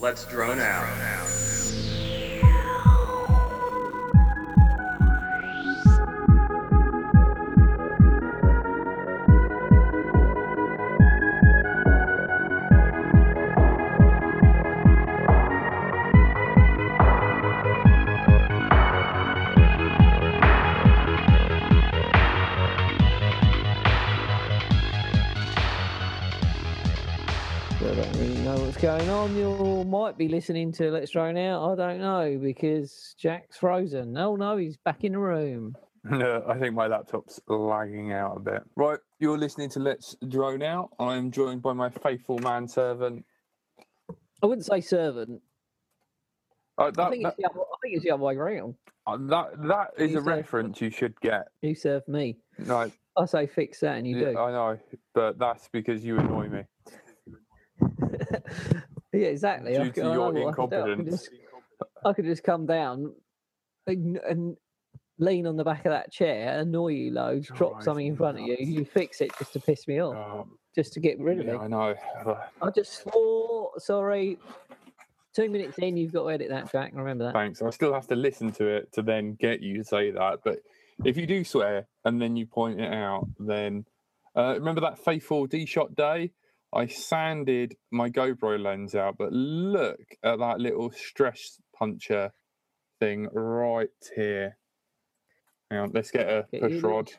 Let's drone out. I You might be listening to Let's Drone Out. I don't know because Jack's frozen. Oh no, he's back in the room. No, I think my laptop's lagging out a bit. Right, you're listening to Let's Drone Out. I'm joined by my faithful manservant. I wouldn't say servant. Uh, I think that, it's the other, I think it's the other way around. uh, that, that is You a say- reference you should get. You serve me. No, I say fix that, and you yeah, do. I know, but that's because you annoy me yeah, exactly. I due c- to I your I could. I incompetence. just- I could just come down and, and lean on the back of that chair, annoy you loads, drop Drive something in front of you, you fix it just to piss me off, Um, just to get rid of yeah, me. I know. I just swore. Sorry. Two minutes in, you've got to edit that, Jack. Remember that. Thanks. I still have to listen to it to then get you to say that. But if you do swear and then you point it out, then uh, remember that faithful D shot day? I sanded my GoPro lens out, but look at that little stress puncher thing right here. Hang on, let's get a push rod.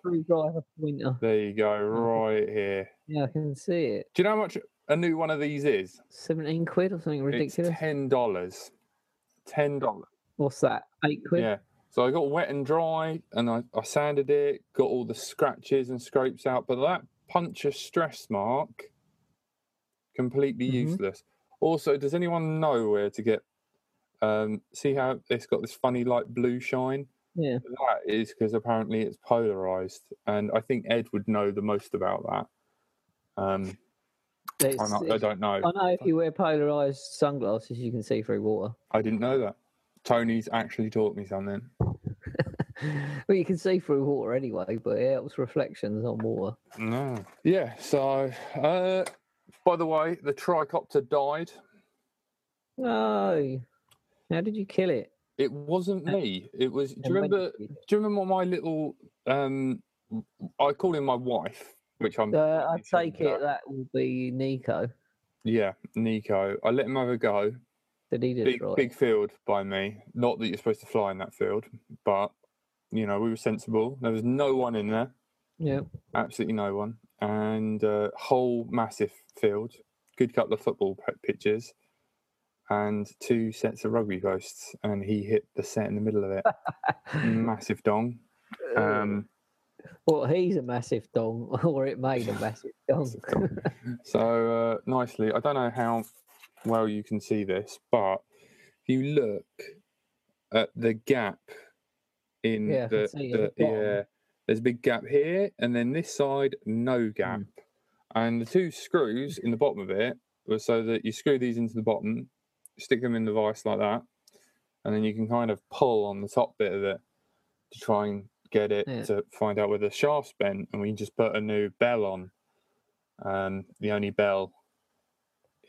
There you go, right here. Yeah, I can see it. Do you know how much a new one of these is? 17 quid or something ridiculous. It's ten dollars. Ten dollars. What's that? Eight quid? Yeah. So I got wet and dry and I, I sanded it, got all the scratches and scrapes out, but that puncture stress mark completely Mhm. useless. Also, does anyone know where to get um see how it's got this funny light blue shine? Yeah. That is because apparently it's polarized and I think Ed would know the most about that. Um I, not, I don't know. I know if you wear polarized sunglasses, you can see through water. I didn't know that. Tony's actually taught me something. well, you can see through water anyway, but it helps reflections on water. No. Yeah, so uh by the way, the tricopter died. No. How did you kill it? It wasn't me. It was do you remember do you remember my little um I call him my wife, which I'm Uh, I take it that will be Nico. Yeah, Nico. I let him have a go. Did he Big it? big field by me. Not that you're supposed to fly in that field, but you know, we were sensible. There was no one in there. Yeah. absolutely no one, and uh, whole massive field, good couple of football pitches, and two sets of rugby posts, and he hit the set in the middle of it. massive dong. Um, well, he's a massive dong, or it made a massive dong. so uh, nicely, I don't know how well you can see this, but if you look at the gap in Yeah, the, the the yeah, there's a big gap here, and then this side no gap, and the two screws in the bottom of it were so that you screw these into the bottom, stick them in the vise like that, and then you can kind of pull on the top bit of it to try and get it Yeah. to find out where the shaft's bent, and we just put a new bell on. Um, the only bell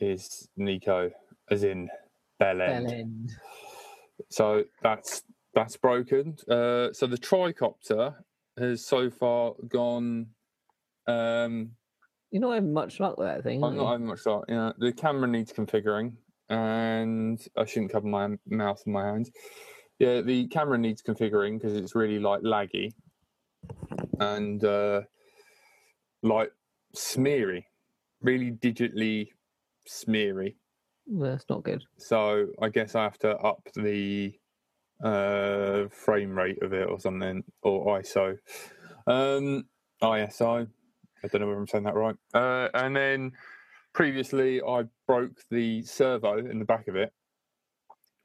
is Nico, as in bell end. Bell end. So that's that's broken. Uh, so the tricopter has so far gone. Um, You're not having much luck with that thing. I'm not having much thought. Yeah, the camera needs configuring, and I shouldn't cover my mouth and my hands. Yeah, the camera needs configuring because it's really like laggy and uh, like smeary, really digitally smeary. That's not good. So I guess I have to up the uh, frame rate of it or something, or ISO, um, ISO. I don't know whether I'm saying that right. Uh, and then previously, I broke the servo in the back of it.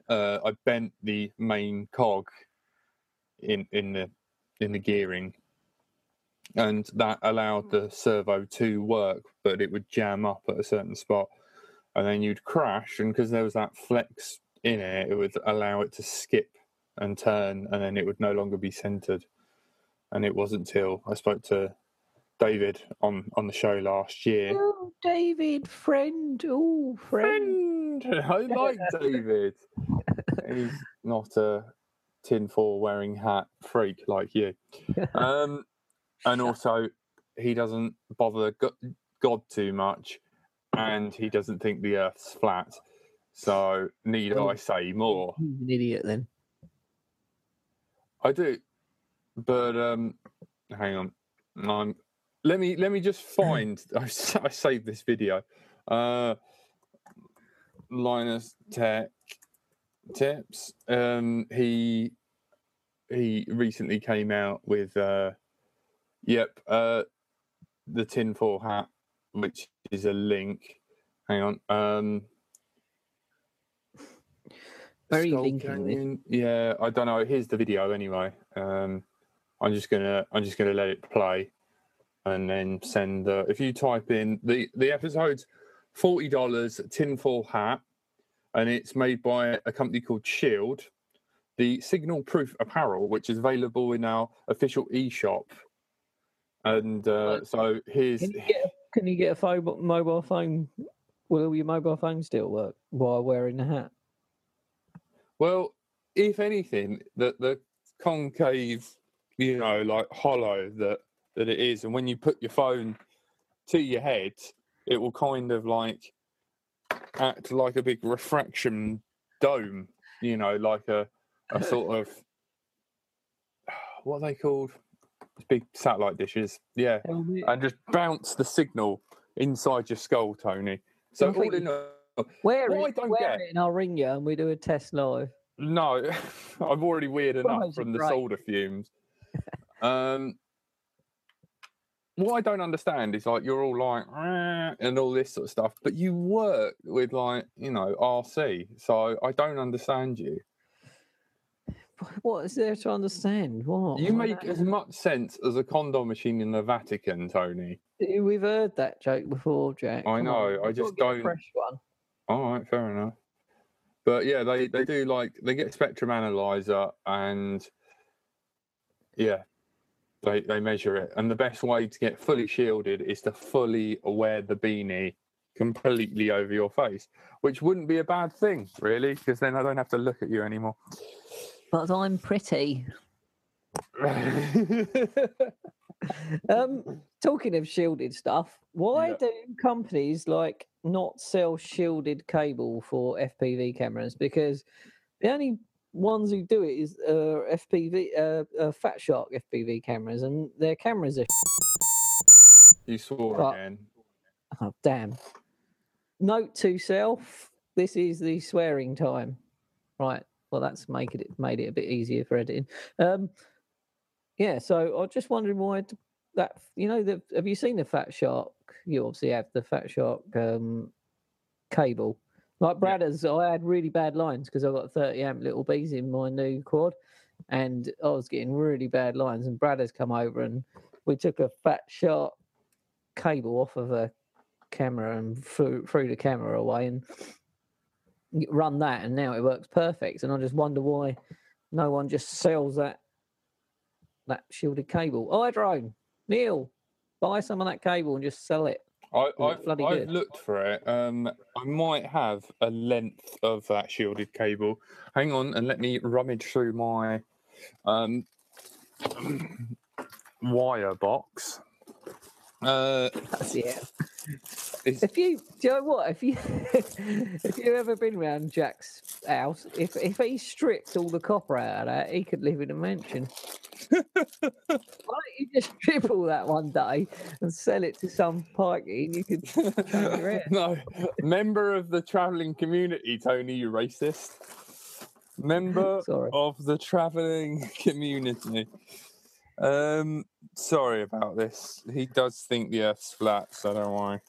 Uh, I bent the main cog in in the in the gearing, and that allowed the servo to work, but it would jam up at a certain spot and then you'd crash and because there was that flex in it it would allow it to skip and turn and then it would no longer be centered and it wasn't till i spoke to david on on the show last year Oh, David, friend. Oh, friend. friend. I like David. He's not a tinfoil wearing hat freak like you. Um, and also, he doesn't bother God too much, and he doesn't think the Earth's flat. So, need Well, I say more? He's an idiot then. I do, but um, hang on. Um, let me let me just find. I saved this video. Uh, Linus Tech Tips. Um, he he recently came out with uh, yep, uh, the tinfoil hat, which is a link. Hang on. Um, Very Skull linking. Canyon. Yeah, I don't know. Here's the video anyway. Um, I'm just gonna I'm just gonna let it play, and then send. Uh, if you type in the the episode's forty dollars tinfoil hat, and it's made by a company called Shield, the signal proof apparel, which is available in our official e-shop. And uh, so here's Can you get a, can you get a phone, mobile phone? Will your mobile phone still work while wearing the hat? Well, if anything, the the concave, you know, like hollow that that it is, and when you put your phone to your head, it will kind of like act like a big refraction dome, you know, like a a sort of what are they called? Big satellite dishes, yeah, and just bounce the signal inside your skull, Tony. So all in all, Wear what I don't wear get, it and I'll ring you and we do a test live. No, I'm already weird enough from the solder fumes. Um, what I don't understand is like you're all like and all this sort of stuff, but you work with like you know RC, so I don't understand you. What is there to understand? What You make as much sense as a condom machine in the Vatican, Tony. We've heard that joke before, Jack. I Come know, on, I just to get a don't- Fresh one. All right, fair enough. But yeah, they they do like they get spectrum analyzer and yeah, they they measure it. And the best way to get fully shielded is to fully wear the beanie completely over your face, which wouldn't be a bad thing, really, because then I don't have to look at you anymore. But I'm pretty. Um, talking of shielded stuff, why Yeah. do companies like not sell shielded cable for FPV cameras? Because the only ones who do it is uh, FPV, uh, uh, Fat Shark FPV cameras, and their cameras are. you saw But- again. Oh damn! Note to self: This is the swearing time. Right. Well, that's making it made it a bit easier for editing. Um, yeah. So I was just wondering why that. You know, the, have you seen the Fat Shark? You obviously have the Fat Shark um, cable. Like Brad Bradders, I had really bad lines because I got 30 amp little bees in my new quad, and I was getting really bad lines. And Bradders come over and we took a Fat Shark cable off of a camera and threw, threw the camera away and run that and now it works perfect and i just wonder why no one just sells that that shielded cable oh drone neil buy some of that cable and just sell it I, I've, I've looked for it. Um, I might have a length of that shielded cable. Hang on, and let me rummage through my um, wire box. Uh, that's it if you do you know what if you if you've ever been round jack's house if if he stripped all the copper out of that he could live in a mansion why don't you just strip all that one day and sell it to some pikey and you could change your hair. no, member of the travelling community, Tony, you racist. Member Sorry. of the travelling community. Um, sorry about this. He does think the Earth's flat, so don't worry.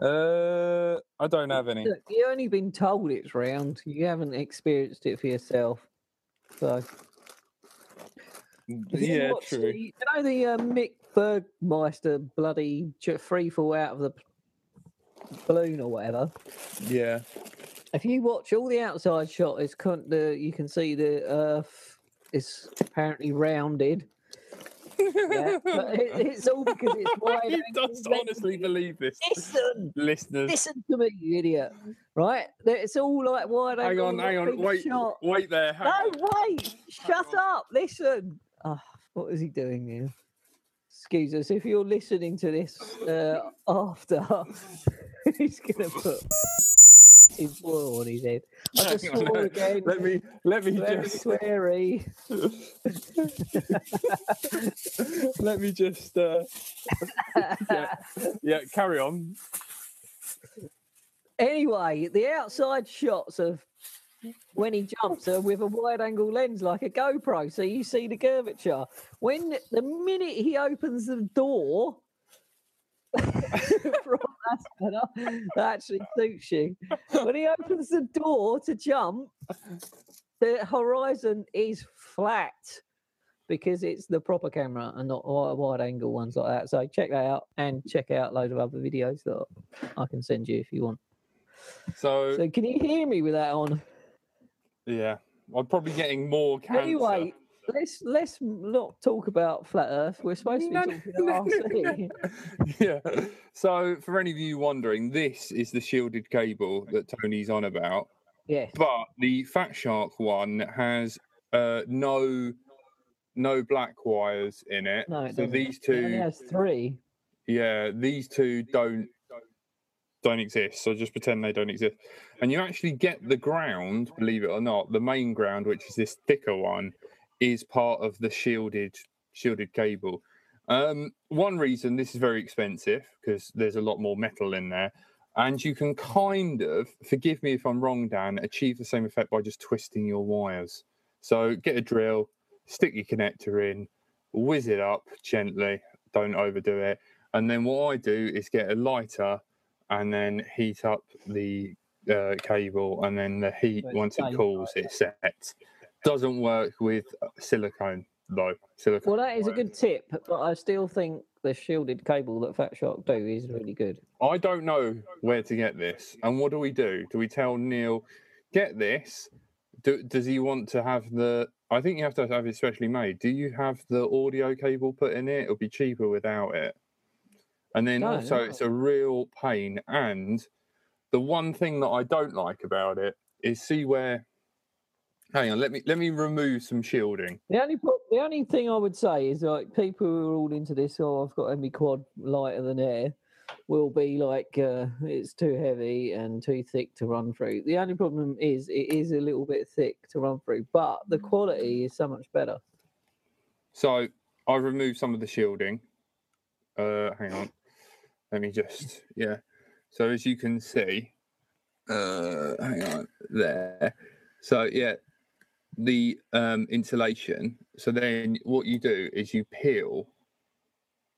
Uh, I don't have any. Look, you've only been told it's round. You haven't experienced it for yourself. So Yeah, true. The, you know the uh, Mick Bergmeister bloody free fall out of the balloon or whatever. Yeah. If you watch all the outside shot, it's con- the you can see the Earth is apparently rounded, Yeah, but it, it's all because it's wide. you does honestly believe this. Listen, Listeners, listen to me, you idiot. Right? It's all like wide hang on, hang on, wait, shot. wait there. hang No, on. wait! Shut up! Listen. Oh, what is he doing here? Excuse us if you're listening to this uh, after. he's gonna put his boil on his head. I just swore no, again. Let me, let me Very just, sweary. let me just, uh, yeah, yeah, carry on. Anyway, the outside shots of when he jumps are with a wide angle lens like a GoPro, so you see the curvature. When the minute he opens the door, from that that actually suits you. When he opens the door to jump, the horizon is flat because it's the proper camera and not wi- wide angle ones like that. So check that out and check out a load of other videos that I can send you if you want. So, So can you hear me with that on? yeah, I'm probably getting more cancer. Anyway, let's let's not talk about flat Earth. We're supposed to be No, talking no, about no, RC. yeah. So, for any of you wondering, this is the shielded cable that Tony's on about. Yes. But the Fat Shark one has uh, no no black wires in it. No, it so doesn't. these It only two, has three. yeah, these two don't don't exist. So just pretend they don't exist. And you actually get the ground, believe it or not, the main ground, which is this thicker one, is part of the shielded shielded cable. Um, one reason this is very expensive because there's a lot more metal in there, and you can kind of, forgive me if I'm wrong, Dan, achieve the same effect by just twisting your wires. So get a drill, stick your connector in, whiz it up gently, don't overdo it, and then what I do is get a lighter and then heat up the uh, cable, and then the heat So once it cools, it sets. Doesn't work with silicone though. Silicone. Well, that is a good tip, but I still think the shielded cable that Fat Shark do is really good. I don't know where to get this. And what do we do? Do we tell Neil, get this? Do, does he want to have the? I think you have to have it specially made. Do you have the audio cable put in it? It'll be cheaper without it. And then No, also, no. it's a real pain. And the one thing that I don't like about it is see where. Hang on, let me let me remove some shielding. The only pro- the only thing I would say is like people who are all into this, oh, I've got to quad lighter than air, will be like uh, it's too heavy and too thick to run through. The only problem is it is a little bit thick to run through, but the quality is so much better. So I've removed some of the shielding. Uh, hang on. Let me just yeah. So as you can see, uh, hang on there. So yeah, the um, insulation. So then what you do is you peel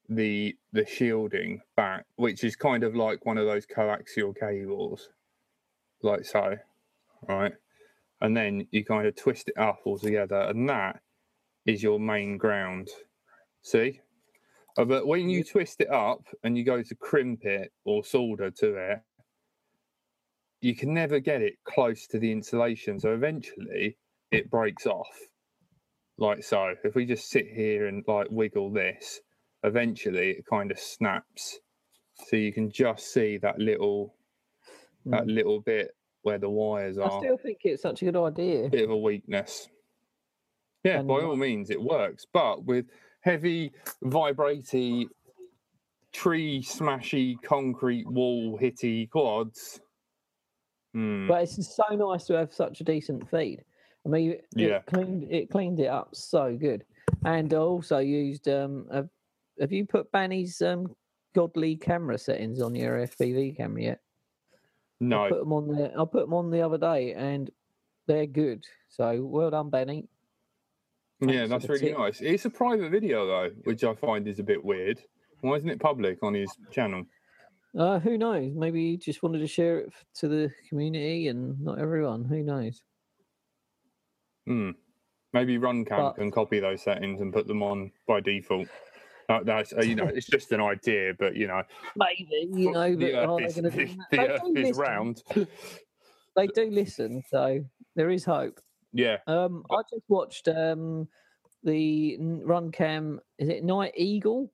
the the shielding back, which is kind of like one of those coaxial cables, like so, right? And then you kind of twist it up all together, and that is your main ground. See? Uh, but when you twist it up and you go to crimp it or solder to it, you can never get it close to the insulation. So eventually it breaks off. Like so. If we just sit here and like wiggle this, eventually it kind of snaps. So you can just see that little that Mm. little bit where the wires are. I still think it's such a good idea. bit of a weakness. Yeah, And by all means, it works. But with heavy, vibratey, tree smashy, concrete wall hitty quads, hmm, But it's so nice to have such a decent feed. I mean, it Yeah. cleaned it cleaned it up so good. And I also used um, a, have you put Benny's um, godly camera settings on your FPV camera yet? I no, put them on there. I put them on the other day, and they're good. So well done, Benny. yeah, thanks for that's really tip. nice. It's a private video though, which I find is a bit weird. Why isn't it public on his channel? Uh, who knows? Maybe he just wanted to share it to the community and not everyone. Who knows? Hmm. Maybe RunCam But- can copy those settings and put them on by default. Uh, that's uh, you know, it's just an idea, but you know, Maybe you know, but the are Earth they is, going to the, do that? the They Earth do is listen. round. They do listen, so there is hope. yeah, Um, I just watched um the run cam. Is it Night Eagle?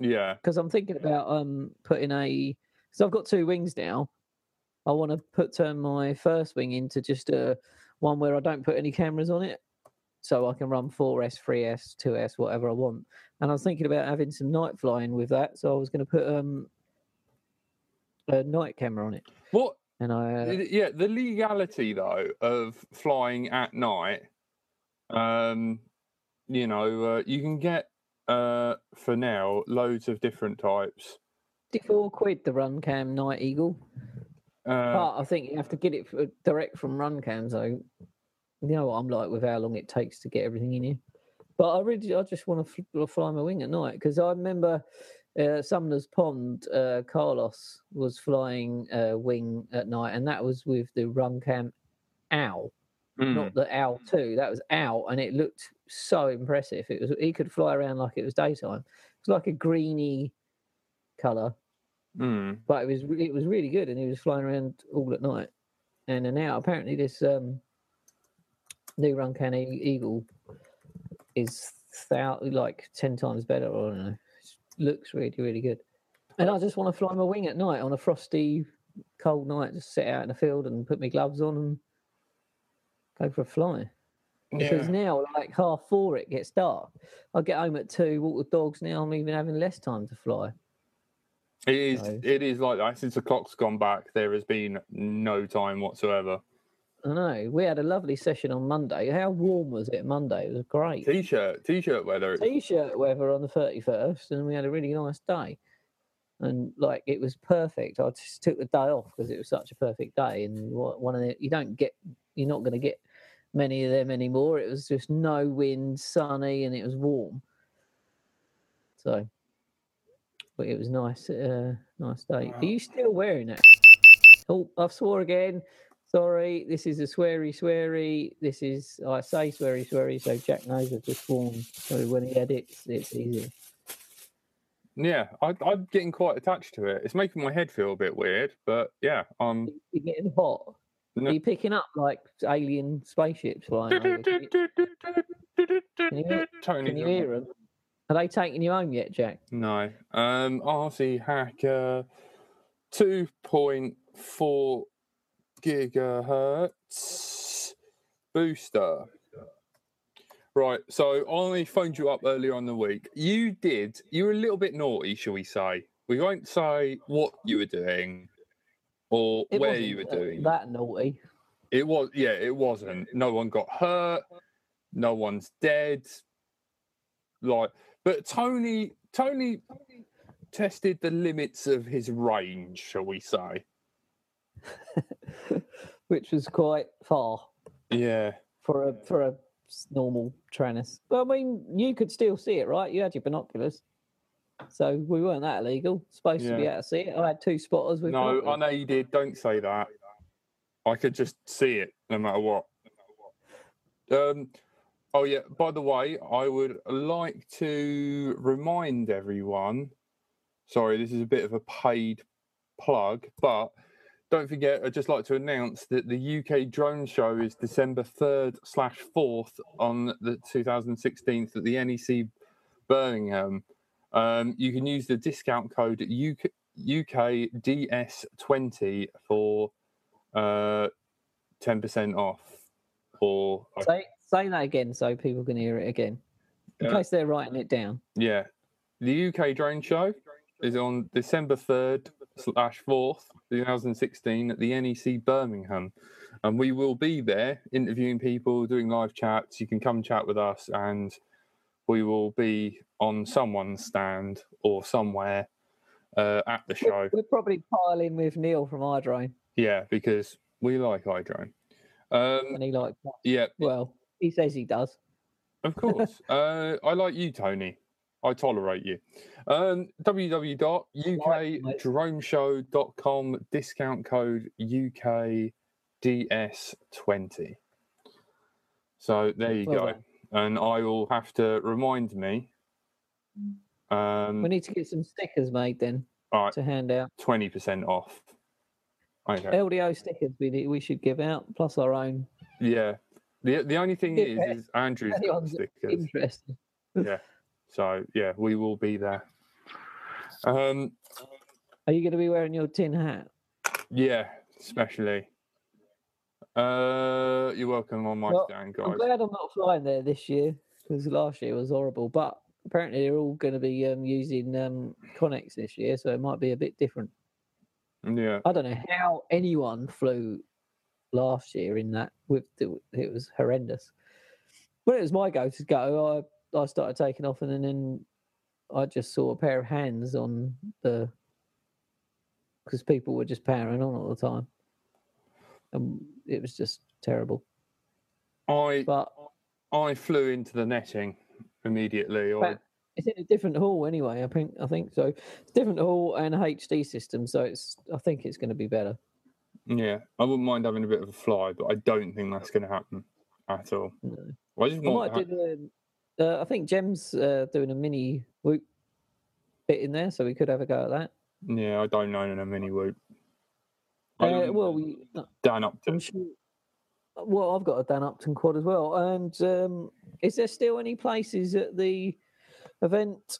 Yeah. Because I'm thinking about um putting a. So I've got two wings now. I want to put turn my first wing into just a one where I don't put any cameras on it, so I can run 4S, 3S, 2S, whatever I want. And I was thinking about having some night flying with that, so I was going to put um a night camera on it. What? And I uh, Yeah, the legality though of flying at night. Um, you know, uh, you can get uh for now loads of different types. 54 quid the run cam night eagle. Uh, But I think you have to get it f- direct from run cams. So you know what I'm like with how long it takes to get everything in here. But I really, I just want to fly my wing at night because I remember uh, Sumner's Pond. Uh, Carlos was flying uh, wing at night, and that was with the run cam owl, mm, not the owl two. That was owl, and it looked so impressive. It was he could fly around like it was daytime. It was like a greeny color, mm. but it was re- it was really good, and he was flying around all at night. And now apparently this um, new run cam E- eagle is thou- like ten times better. I don't know, It looks really really good. And I just want to fly my wing at night on a frosty, cold night. Just sit out in the field and put my gloves on and go for a fly. Because Yeah. now, like half four, it gets dark. I get home at two, walk the dogs. Now I'm even having less time to fly. It is. So- It is like that. Since the clock's gone back, there has been no time whatsoever. I know. We had a lovely session on Monday. How warm was it Monday? It was great. T-shirt, t-shirt weather. T-shirt weather on the thirty first, and we had a really nice day. And like it was perfect. I just took the day off because it was such a perfect day. And one of the you don't get, you're not going to get many of them anymore. It was just no wind, sunny, and it was warm. So, but it was nice. Uh, nice day. Are you still wearing it? Oh, I've swore again. Sorry, this is a sweary sweary. This is I say sweary sweary, so Jack knows I've just sworn. So when he edits, it's easier. Yeah, I, I'm getting quite attached to it. It's making my head feel a bit weird, but yeah, um, You're getting hot. No. Are you picking up like alien spaceships flying? over? Can you, you hear- Tony, can you hear them? Are they taking you home yet, Jack? No. Um, RC Hacker, two point four gigahertz booster. Right. So I phoned you up earlier on the week. You did. You were a little bit naughty, shall we say? We won't say what you were doing or It where you were doing. that naughty. It was, yeah, it wasn't. No one got hurt. No one's dead. Like, but Tony, Tony tested the limits of his range, shall we say? which was quite far Yeah, for a for a normal Taranis. Well, I mean, you could still see it, right? You had your binoculars, so we weren't that illegal. Supposed to be Yeah. able to see it. I had two spotters with. no, I know you did. Don't say that. I could just see it no matter what. Um. Oh yeah. By the way, I would like to remind everyone. Sorry, this is a bit of a paid plug, but don't forget. I'd just like to announce that the UK Drone Show is December third slash fourth on the 2016 at the NEC Birmingham. Um, you can use the discount code UK, UKDS20 for uh, 10% off. Or Say say that again so people can hear it again, in Yeah. case they're writing it down. yeah, the UK Drone Show is on December 3rd slash 4th, 2016 at the NEC Birmingham. And we will be there interviewing people, doing live chats. You can come chat with us and we will be on someone's stand or somewhere uh, at the show. We're probably piling with Neil from iDrone, Yeah, because we like iDrone. Um, and he likes. that. yeah, Well, he says he does. of course. uh, I like you, Tony. I tolerate you. Um, www.ukdroneshow.com, discount code UKDS20. So there you Well go. done. And I will have to remind me. Um, We need to get some stickers made then all right, to hand out. 20% off. Okay. LDO stickers we need, we should give out plus our own. Yeah. The the only thing is, is Andrew's got stickers. Interesting. Yeah. So yeah, we will be there. Um, Are you going to be wearing your tin hat? yeah, especially. Uh, you're welcome on my Well, stand, I'm glad I'm not flying there this year because last year was horrible. But apparently they're all going to be um, using um, Connex this year, so it might be a bit different. Yeah, I don't know how anyone flew last year in that. With the, it was horrendous. When it was my go to go, I I started taking off, and then, then I just saw a pair of hands on the because people were just powering on all the time, and it was just terrible. I But I flew into the netting immediately. But- it's in a different hall anyway. I think I think so. It's different hall and HD system, so it's I think it's going to be better. Yeah, I wouldn't mind having a bit of a fly, but I don't think that's going to happen at all. No. I just I want. might do the. Uh, I think Jem's uh, doing a mini whoop bit in there, so we could have a go at that. Yeah, I don't own a mini whoop. Uh, well, we, Dan Upton. Sure. Well, I've got a Dan Upton quad as well. And um, is there still any places at the event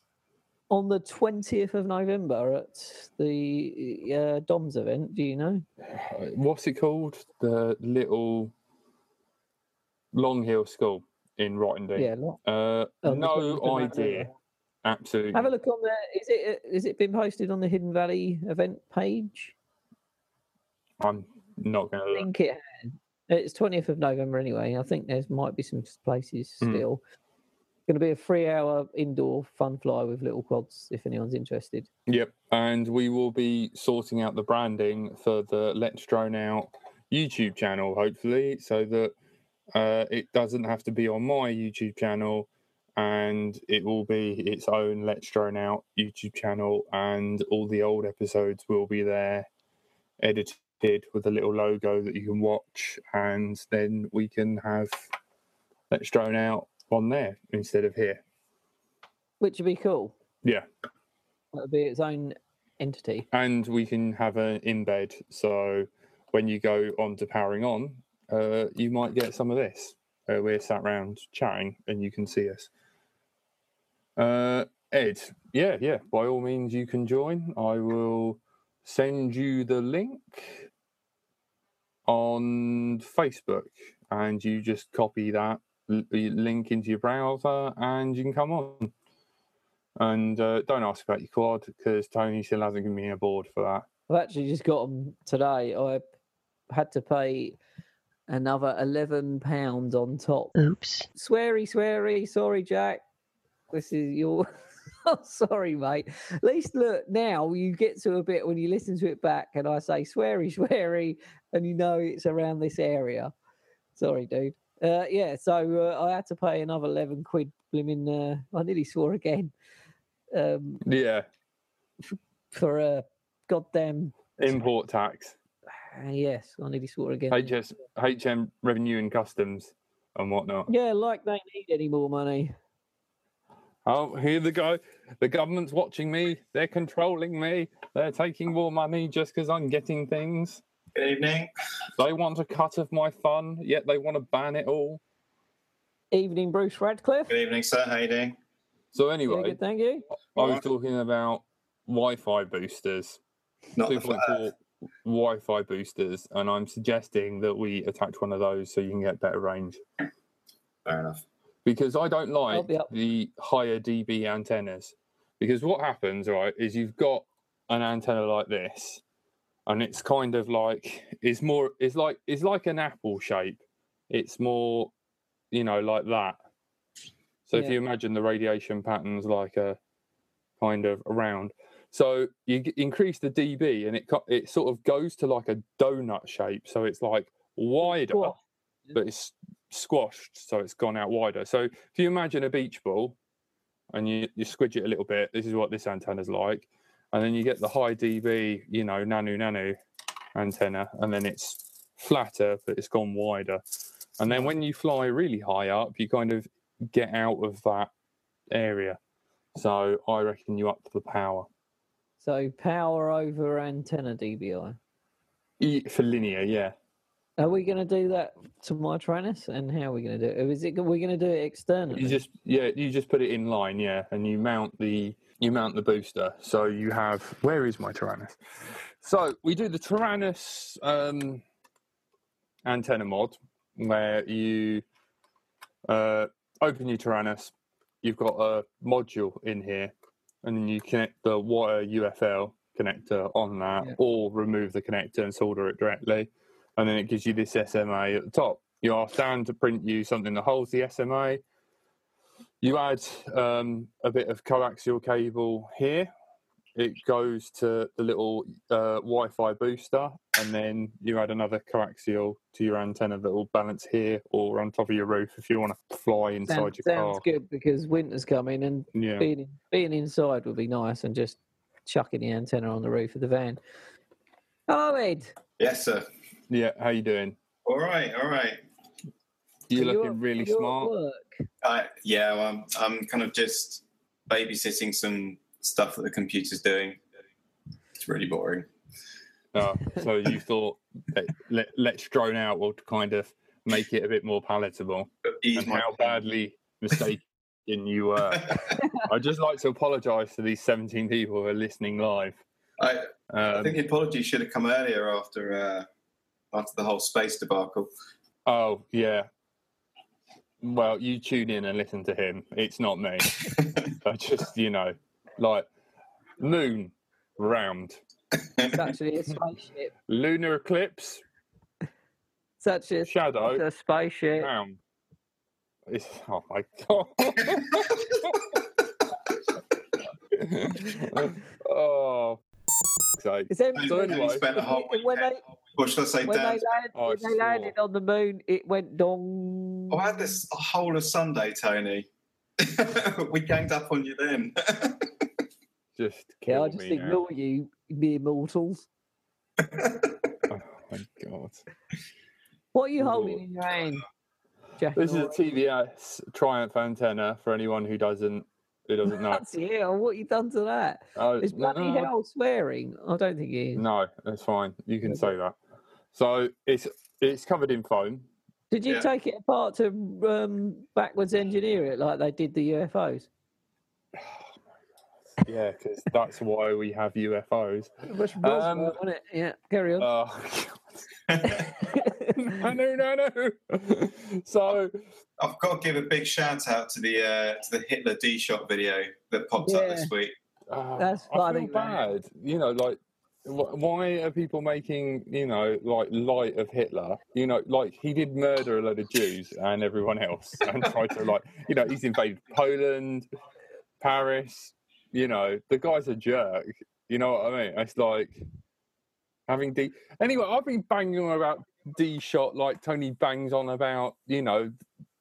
on the 20th of November at the uh, Dom's event? Do you know? Uh, What's it called? The little Long Hill School in Rottingdean. Yeah. Uh, oh, no 20th of November. idea. Absolutely. Have a look on there. Is it? Is it been posted on the Hidden Valley event page? I'm not going to. think it. It's 20th of November anyway. I think there might be some places Hmm. still. Going to be a three-hour indoor fun fly with little quads. If anyone's interested. Yep. And we will be sorting out the branding for the Let's Drone Out YouTube channel, hopefully, so that uh, it doesn't have to be on my YouTube channel and it will be its own Let's Drone Out YouTube channel. And all the old episodes will be there, edited with a little logo that you can watch. And then we can have Let's Drone Out on there instead of here. which would be cool. Yeah. That would be its own entity. and we can have an embed so when you go on to powering on uh, you might get some of this uh, we're sat around chatting and you can see us uh, ed yeah yeah by all means you can join i will send you the link on facebook and you just copy that link into your browser and you can come on and uh, don't ask about your quad because Tony still hasn't given me a board for that. I've actually just got them today. I had to pay another eleven pounds on top. Oops. Sweary, sweary. Sorry, Jack. This is your. oh, sorry, mate. At least look now. You get to a bit when you listen to it back, and I say sweary, sweary, and you know it's around this area. Sorry, dude. Uh, yeah, so uh, I had to pay another eleven quid. Blimmin', uh, I nearly swore again. Um, Yeah, for a goddamn import tax, uh, yes, I nearly swore again. HS, HM revenue and customs and whatnot. Yeah, like they need any more money. Oh, here they go. The government's watching me. They're controlling me. They're taking more money just because I'm getting things. Good evening. They want a cut of my fun, yet they want to ban it all. Evening, Bruce Radcliffe. Good evening, sir. How you doing? So Yeah, anyway, good, thank you. I was talking about Wi-Fi boosters. Not the 2.4 flat. Wi-Fi boosters, and I'm suggesting that we attach one of those so you can get better range. Fair enough. Because I don't like the higher dB antennas. Because what happens, right, is you've got an antenna like this, and it's kind of like it's more it's like it's like an apple shape. It's more, you know, like that. So if you imagine the radiation patterns like a kind of around, so you g- increase the dB and it it sort of goes to like a donut shape. So it's like wider, Squash. but it's squashed, so it's gone out wider. So if you imagine a beach ball and you you squidge it a little bit, this is what this antenna's like, and then you get the high dB, you know, nanu nanu antenna, and then it's flatter, but it's gone wider. And then when you fly really high up, you kind of get out of that area. So I reckon you up to the power So power over antenna DBI. E- for linear, yeah. Are we going to do that to my Taranis? And how are we going to do it? Is it? we're going to do it externally? You just yeah, you just put it in line, yeah, and you mount the you mount the booster. So you have where is my Taranis? So we do the Taranis um, antenna mod where you uh, open your Taranis. You've got a module in here, and then you connect the wire UFL connector on that, Yeah. or remove the connector and solder it directly, and then it gives you this SMA at the top. You ask Dan to print you something that holds the SMA. You add um, a bit of coaxial cable here. It goes to the little uh, Wi-Fi booster, and then you add another coaxial to your antenna that will balance here or on top of your roof if you want to fly inside Sounds, your sounds car. good because winter's coming and Yeah. being being inside would be nice and just chucking the antenna on the roof of the van. Oh, Ed, Yes, sir. Yeah, how you doing? All right, all right. You're are you looking at- really are you at smart. I, yeah, well, I'm, I'm kind of just babysitting some stuff that the computer's doing. It's really boring. Oh, so you thought let, let's drone out will kind of make it a bit more palatable. And how badly mistaken you were. I'd just like to apologise to these 17 people who are listening live. I, I Um, think the apology should have come earlier after uh, after the whole space debacle. oh, yeah. Well, you tune in and listen to him. It's not me. I just, you know, like moon round, It's actually a spaceship. lunar eclipse, It's actually a, shadow, it's a spaceship. round. It's, oh my god. oh, sake. It's them, So anyway- spent a whole when they What should I say, when they, Dan? land, Oh, when they landed on the moon, it went dong. Oh, I had this whole of Sunday, Tony. we ganged up on you then. Just Yeah, kill I just me now. ignore you, mere mortals. Oh my god. What are you Ooh. holding in your hand, Jack? This is a TBS Triumph antenna for anyone who doesn't who doesn't know. That's hell. What you done to that? Oh, Is no, bloody no, hell swearing? I don't think it is. no, that's fine. You can say that. So it's it's covered in foam. Did you Yeah. take it apart to um, backwards engineer it like they did the UFOs? Yeah, because that's why we have UFOs. It was Roswell, Um, wasn't it? Yeah, carry on. Oh, no, no, no, no. so I've got to give a big shout out to the uh, to the Hitler D shot video that popped up this week. uh, That's I funny, feel man. bad. You know, like wh- why are people making you know like light of Hitler? You know, like he did murder a lot of Jews and everyone else, and tried to like you know he's invaded Poland, Paris. You know, the guy's a jerk. You know what I mean? It's like having D. Anyway, I've been banging on about D shot like Tony bangs on about you know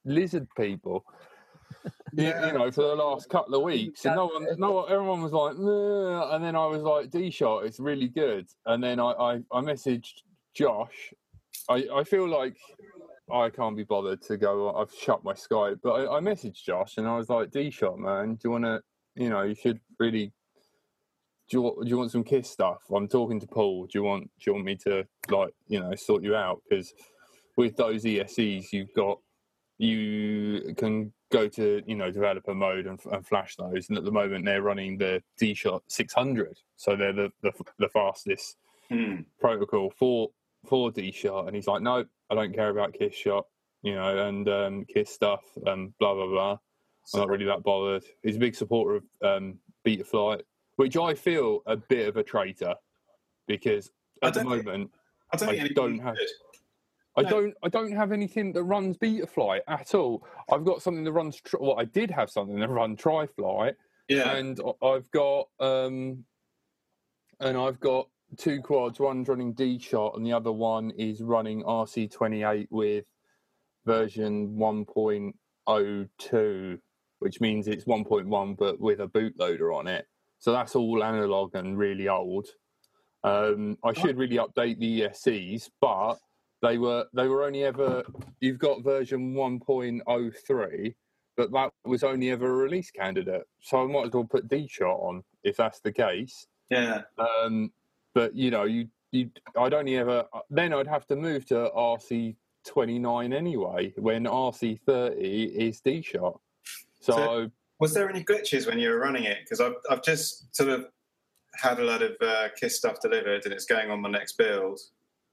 lizard people. You, you know, for the last couple of weeks, and no one, no one, everyone was like, "Nah," and then I was like, "D shot, it's really good." And then I, I, I messaged Josh. I, I feel like I can't be bothered to go. I've shut my Skype, but I, I messaged Josh and I was like, "D shot, man, do you want to? You know, you should really. Do you, want- do you want some kiss stuff? I'm talking to Paul. Do you want? Do you want me to like, you know, sort you out? Because with those ESCs, you've got you can go to you know developer mode and, and flash those and at the moment they're running the d-shot 600 so they're the, the, the fastest Hmm. protocol for for d-shot and he's like no i don't care about kiss shot you know and um, kiss stuff and blah blah blah i'm not really that bothered he's a big supporter of um, beta flight which i feel a bit of a traitor because at the don't think- moment I don't I don't have- did. I No. don't. I don't have anything that runs Betaflight at all. I've got something that runs. Well, I did have something that run Triflight, Yeah. and I've got um, and I've got two quads. One's running D shot, and the other one is running RC twenty eight with version one point oh two, which means it's one point one, but with a bootloader on it. So that's all analog and really old. Um, I should really update the ESCs, but they were they were only ever you've got version 1.03 but that was only ever a release candidate so i might as well put d shot on if that's the case yeah. um but you know you you, I'd only ever then I'd have to move to RC twenty nine anyway. When RC thirty is D shot. So, So- Was there any glitches when you were running it? Because I've, I've just sort of had a lot of uh, KISS stuff delivered and it's going on my next build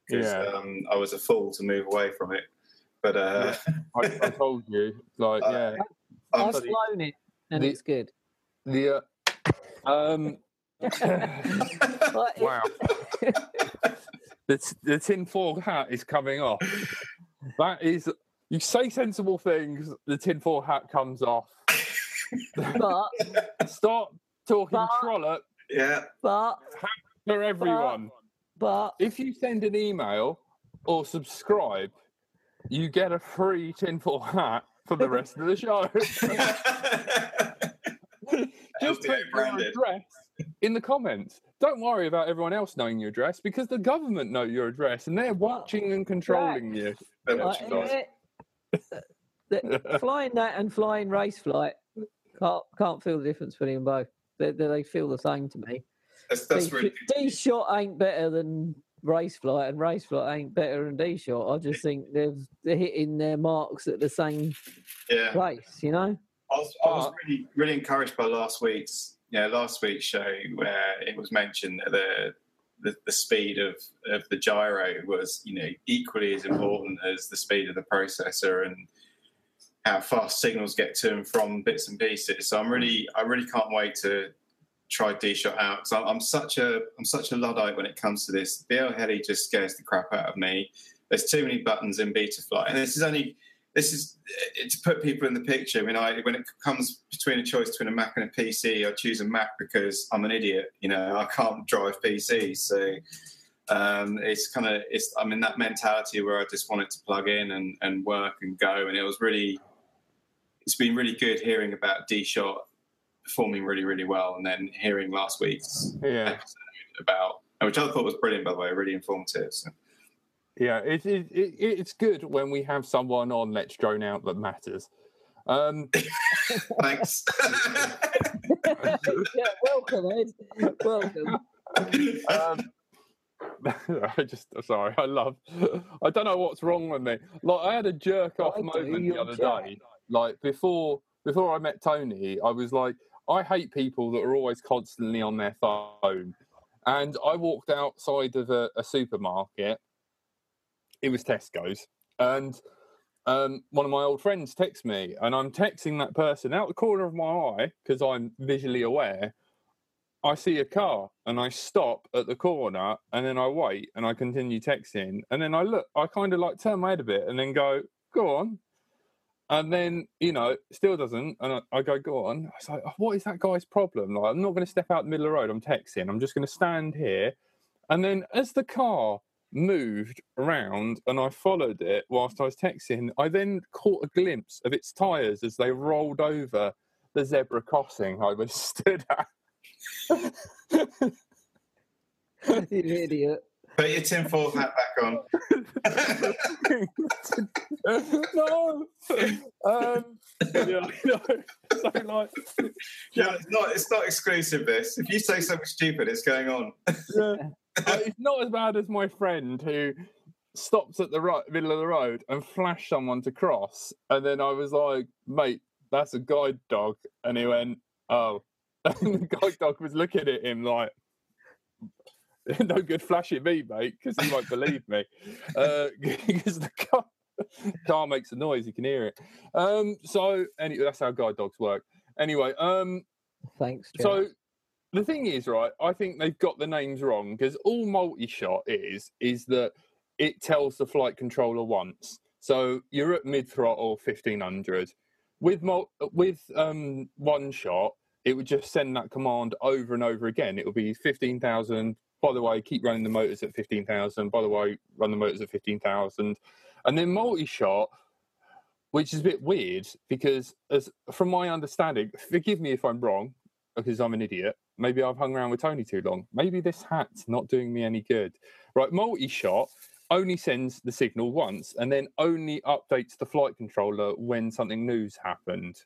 because Yeah. um, I was a fool to move away from it. But uh, I, I told you, like, Uh, yeah, I'm I've sorry. flown it and The- it's good. the uh, um. Wow. the, t- the tinfoil hat is coming off. That is, you say sensible things, the tinfoil hat comes off. But Stop talking But- trollop yeah, but for everyone. but If you send an email or subscribe, you get a free tinfoil hat for the rest of the show. Just put your address in the comments. Don't worry about everyone else knowing your address because the government know your address and they're watching and controlling you. They're watching us. eh, the- flying that and flying race flight can't can't feel the difference between them both. They, they, they feel the same to me. That's, that's D, really. D shot ain't better than race flight, and race flight ain't better than D shot. I just think they're they're hitting their marks at the same Yeah. place. You know. I was, I was really, really encouraged by last week's, yeah, last week's show where it was mentioned that the the, the speed of, of the gyro was, you know, equally as important as the speed of the processor and how fast signals get to and from bits and pieces. So I'm really, I really can't wait to try D shot out because I'm, such a, I'm such a luddite when it comes to this. BL Heli just scares the crap out of me. There's too many buttons in Betaflight, and this is only this is uh, to put people in the picture. I mean, I when it comes between a choice between a Mac and a PC, I choose a Mac because I'm an idiot. You know, I can't drive PCs, so um, it's kind of it's. I'm in that mentality where I just want it to plug in and and work and go. And it was really, it's been really good hearing about D Shot performing really really well, and then hearing last week's Yeah, episode about, which I thought was brilliant by the way, really informative. So. yeah. It, it, it, it's good when we have someone on Let's Drone Out that matters. Um, Thanks. yeah, welcome, Ed. Welcome. um, I just sorry. I love. I don't know what's wrong with me. Like I had a jerk off I do, moment the other jack. day. Like before, before I met Tony, I was like, I hate people that are always constantly on their phone. And I walked outside of a, a supermarket. It was Tesco's, and um, one of my old friends texts me, and I'm texting that person out the corner of my eye because I'm visually aware. I see a car and I stop at the corner and then I wait and I continue texting and then I look, I kind of like turn my head a bit and then go, go on. And then, you know, still doesn't. And I, I go, go on. I was like, "Oh, what is that guy's problem? Like, I'm not going to step out the middle of the road. I'm texting. I'm just going to stand here. And then as the car moved around and I followed it whilst I was texting, I then caught a glimpse of its tyres as they rolled over the zebra crossing I was stood at. you idiot. Put your tinfoil hat back on. no. Um, yeah, no. So like, Yeah, it's not. It's not exclusive. This. If you say something stupid, it's going on. yeah. Uh, it's not as bad as my friend who stops at the right middle of the road and flashed someone to cross, and then I was like, "Mate, that's a guide dog," and he went, "Oh," and the guide dog was looking at him like. No good flashing me, mate, because he won't believe me. Uh, Because the car, car makes a noise, you can hear it. Um, so anyway, that's how guide dogs work. Anyway, um, Thanks, Jack. so the thing is, right? I think they've got the names wrong because all multi-shot is is that it tells the flight controller once. So you're at mid throttle, fifteen hundred. With mul- with um, one shot, it would just send that command over and over again. It would be fifteen thousand. By the way, keep running the motors at fifteen thousand. By the way, run the motors at fifteen thousand. And then multi-shot, which is a bit weird because, as from my understanding, forgive me if I'm wrong, because I'm an idiot. Maybe I've hung around with Tony too long. Maybe this hat's not doing me any good. Right, multi-shot only sends the signal once and then only updates the flight controller when something new's happened.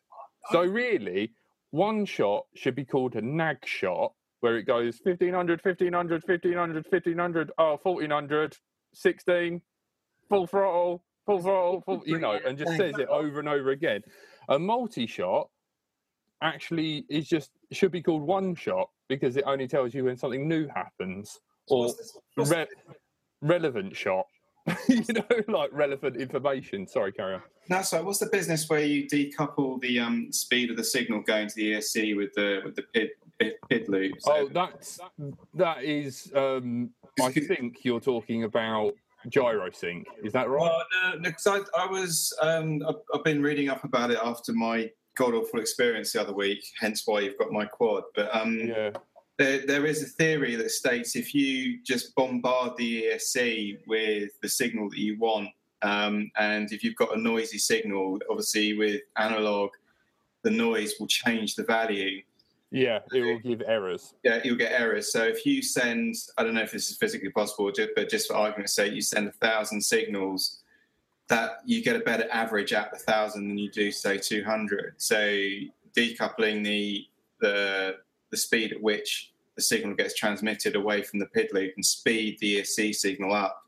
So really, one shot should be called a nag shot where it goes 1500, 1500, 1500, 1500, oh, 1400, 16, full throttle, full throttle, full, you know, and just says it over and over again. A multi shot actually is just should be called one shot because it only tells you when something new happens or What's this- what's re- relevant shot. you know, like relevant information. Sorry, carry on. That's right. What's the business where you decouple the um, speed of the signal going to the ESC with the with the PID PID, PID loop? So- Oh, that's that is. Um, I think you're talking about gyrosync. Is that right? Well, no, no, 'cause I, I was, um, I've, I've been reading up about it after my god awful experience the other week. Hence why you've got my quad. But um, yeah. there, there is a theory that states if you just bombard the ESC with the signal that you want, um, and if you've got a noisy signal, obviously with analog, the noise will change the value. Yeah, it will give errors. Yeah, you'll get errors. So if you send, I don't know if this is physically possible, but just for argument's sake, you send a thousand signals, that you get a better average at the thousand than you do say 200. So decoupling the the the speed at which the signal gets transmitted away from the PID loop and speed the ESC signal up,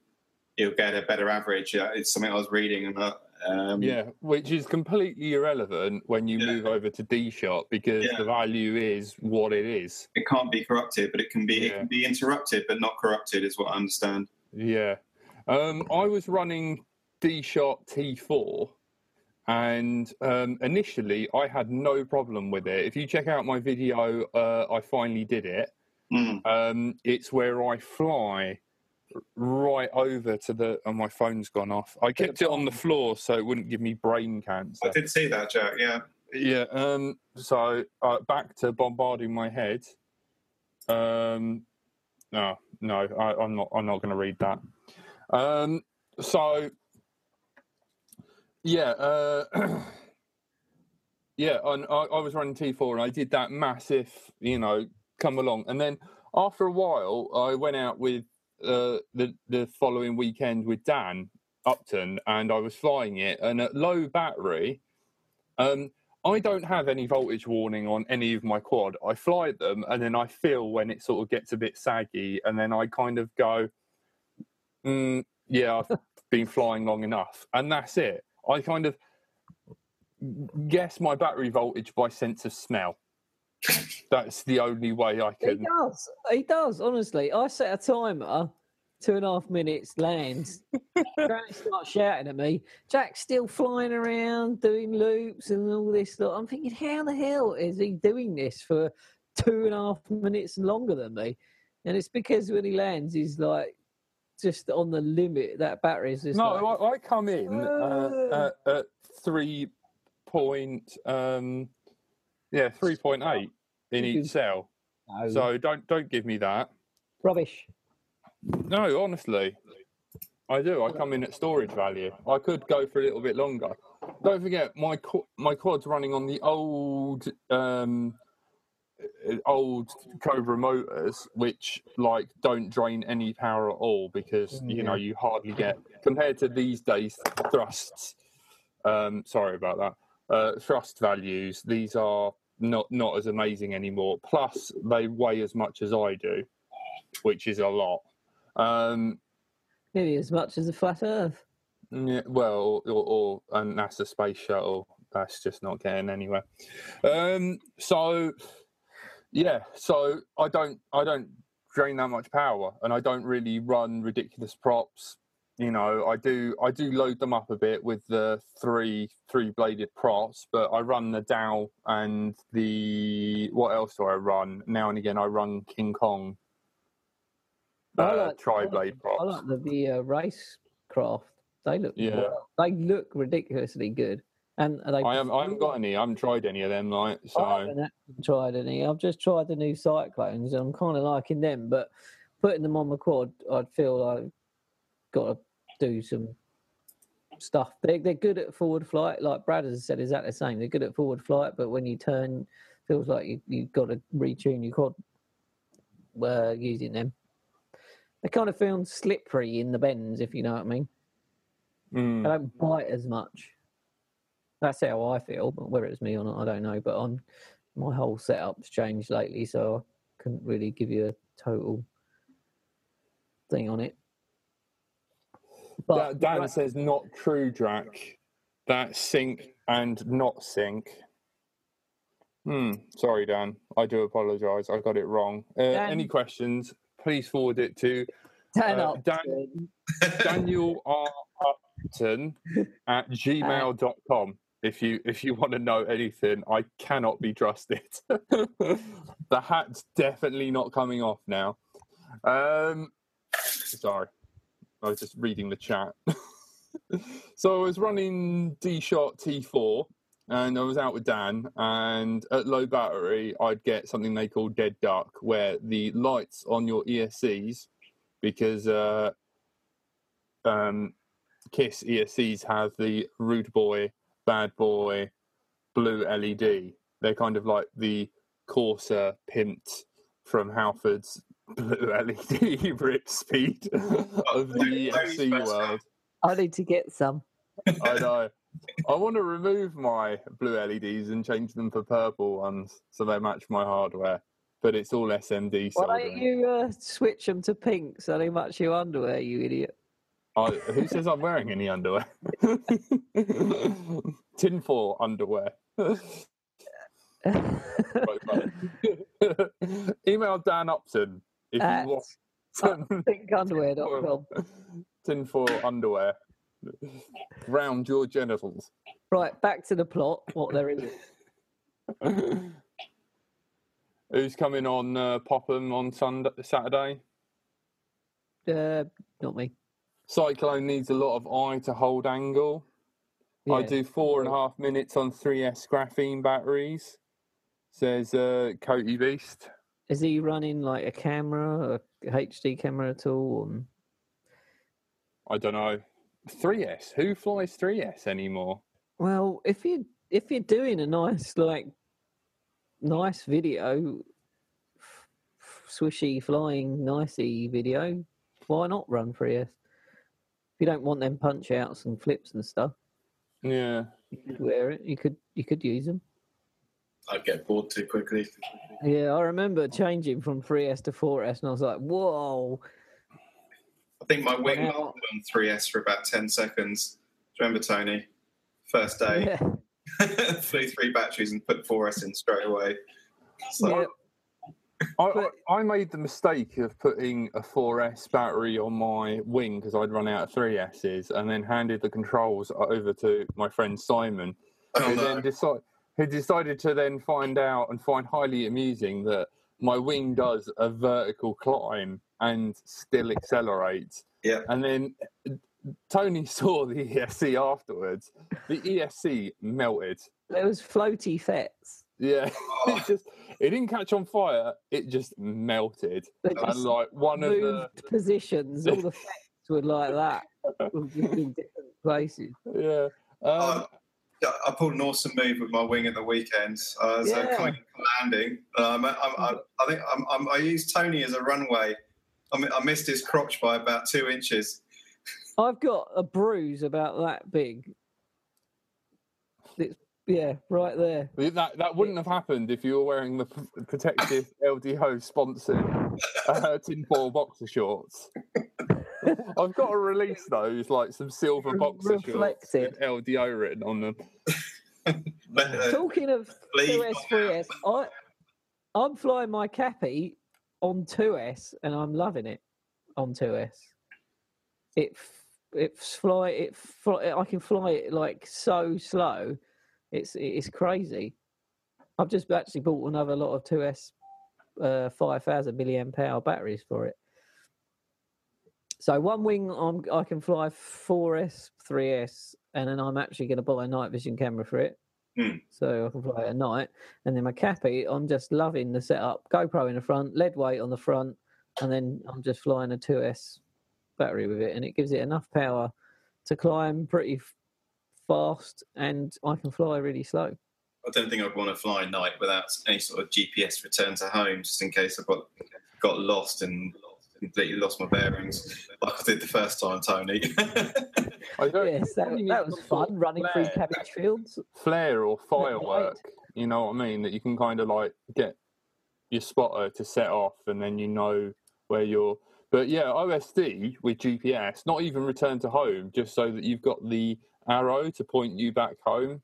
you'll get a better average. It's something I was reading about. Um, Yeah, which is completely irrelevant when you Yeah. move over to D shot because Yeah. the value is what it is. It can't be corrupted, but it can be it can be interrupted, but not corrupted, is what I understand. Yeah. Um, I was running D shot T4 and um, initially I had no problem with it. If you check out my video, uh, I finally did it. Mm. Um, it's where I fly right over to the. And my phone's gone off. I kept it on the floor so it wouldn't give me brain cancer. I did see that, Jack. Yeah. Yeah. Um, so uh, back to bombarding my head. Um, no, no, I, I'm not. I'm not going to read that. Um, so yeah, uh, yeah. And I, I was running T4, and I did that massive, you know, come along, and then after a while, I went out with uh, the the following weekend with Dan Upton, and I was flying it, and at low battery. Um, I don't have any voltage warning on any of my quad. I fly them and then I feel when it sort of gets a bit saggy, and then I kind of go, mm, "Yeah, I've been flying long enough," and that's it. I kind of guess my battery voltage by sense of smell. That's the only way I can. He does. He does. Honestly, I set a timer, two and a half minutes lands. Granny starts shouting at me. Jack's still flying around doing loops and all this stuff. I'm thinking, how the hell is he doing this for two and a half minutes longer than me? And it's because when he lands, he's like just on the limit. That battery is just No, like, I, I come in uh, at, at three point, um, yeah, three point eight in each cell. no, So don't don't give me that. rubbish. No, honestly, I do. I come in at storage value. I could go for a little bit longer. Don't forget, my qu- my quad's running on the old um, uh, old Cobra motors, which like don't drain any power at all because you know you hardly get compared to these days thrusts. Um, sorry about that. Uh, thrust values. These are not not as amazing anymore. Plus, they weigh as much as I do, which is a lot. Um, Nearly as much as a flat Earth. yeah, well, or, or a NASA space shuttle. That's just not getting anywhere. Um, so, yeah, so I don't, I don't drain that much power, and I don't really run ridiculous props. You know, I do, I do load them up a bit with the three, three bladed props, but I run the Dow and the what else do I run? Now and again, I run King Kong I uh, like- tri blade props. I like the, the uh, RaceKraft. They look Yeah. well- they look ridiculously good. And they I am, I haven't got any. I haven't tried any of them, like so. I haven't tried any. I've just tried the new cyclones, and I'm kind of liking them. But putting them on the quad, I'd feel I've got to do some stuff. They're, they're good at forward flight, like Brad has said is that the same. They're good at forward flight, but when you turn, feels like you you've got to retune your quad uh, using them. They kind of feel slippery in the bends, if you know what I mean. Mm. They don't bite as much. That's how I feel, but whether it's me or not, I don't know. But on my whole setup's changed lately, so I couldn't really give you a total thing on it. Da- Dan says not true, Drac. That sync and not sync. Hmm. Sorry, Dan. I do apologise. I got it wrong. Uh, Any questions? Please forward it to Dan uh. Dan- Daniel R. Upton at gmail.com. If you if you want to know anything, I cannot be trusted. the hat's definitely not coming off now. Um, sorry, I was just reading the chat. so I was running D Shot T4, and I was out with Dan. And at low battery, I'd get something they call dead duck, where the lights on your ESCs, because uh, um, Kiss ESCs have the rude boy, bad boy, blue LED. They're kind of like the Corsa pimped from Halford's blue LED rip speed of the ESC world. I need to get some. I know. I want to remove my blue LEDs and change them for purple ones so they match my hardware. But it's all SMD Why don't you uh, switch them to pink so they match your underwear, you idiot? I, who says I'm wearing any underwear? Tinfoil underwear. Email Dan Upton if you want some pinkunderwear.com. tinfoil underwear round your genitals. Right, back to the plot. What there is. Who's coming on uh, Popham on Sunday, Saturday? Uh, not me. Cyclone needs a lot of I to hold angle. I do four and a half minutes on 3S graphene batteries, says uh, Coty Beast. Is he running like a camera, a HD camera at all? I don't know. 3S? Who flies 3S anymore? Well, if you if you're doing a nice like nice video, f- f- swishy flying nicey video, why not run 3S? If you don't want them punch outs and flips and stuff, Yeah. you could wear it. You could you could use them. I'd get bored too quickly. Yeah, I remember changing from 3S to 4S, and I was like, "Whoa!" I think my wing Now- lasted on 3S for about 10 seconds. Do you remember, Tony? First day, Yeah, flew three batteries and put 4S in straight away. It's like, yeah. I, I, I made the mistake of putting a 4S battery on my wing because I'd run out of 3Ss and then handed the controls over to my friend Simon, oh who no. then decide, who decided to then find out and find highly amusing that my wing does a vertical climb and still accelerates. Yeah. And then Tony saw the ESC afterwards. The ESC melted. There was floaty fits. Yeah, it just it didn't catch on fire. It just melted. They And like one of moved the positions. All the fets were like that, in different places. yeah. Um, Yeah, I pulled an awesome move with my wing at the weekend. Uh, so Yeah. coming landing, um, I, I, I think I'm, I'm, I used Tony as a runway. I, I missed his crotch by about two inches. I've got a bruise about that big. It's yeah, right there. that that wouldn't have happened if you were wearing the p- protective LDO sponsored uh, tinfoil boxer shorts. I've got to release those, like some silver boxes boxer shorts reflected. with LDO written on them. But, uh, Talking of Leave 2S, on 3S, I, I'm flying my Cappy on 2S and I'm loving it on 2S. It f- it's fly it fly, I can fly it like so slow. It's it's crazy. I've just actually bought another lot of 2S uh, 5000 milliamp hour batteries for it. So one wing I'm, I can fly 4S, 3S, and then I'm actually going to buy a night vision camera for it. Hmm. So I can fly at night. And then my Cappy, I'm just loving the setup. GoPro in the front, lead weight on the front, and then I'm just flying a 2S battery with it, and it gives it enough power to climb pretty f- fast, and I can fly really slow. I don't think I'd want to fly at night without any sort of GPS return to home, just in case I got got lost and completely lost my bearings, like I did the first time, Tony. I don't, Yes, that, that was fun of running through flare. cabbage fields. flare or Right. firework. You know what I mean? That you can kind of like get your spotter to set off, and then you know where you're. But yeah, OSD with GPS, not even return to home, just so that you've got the arrow to point you back home.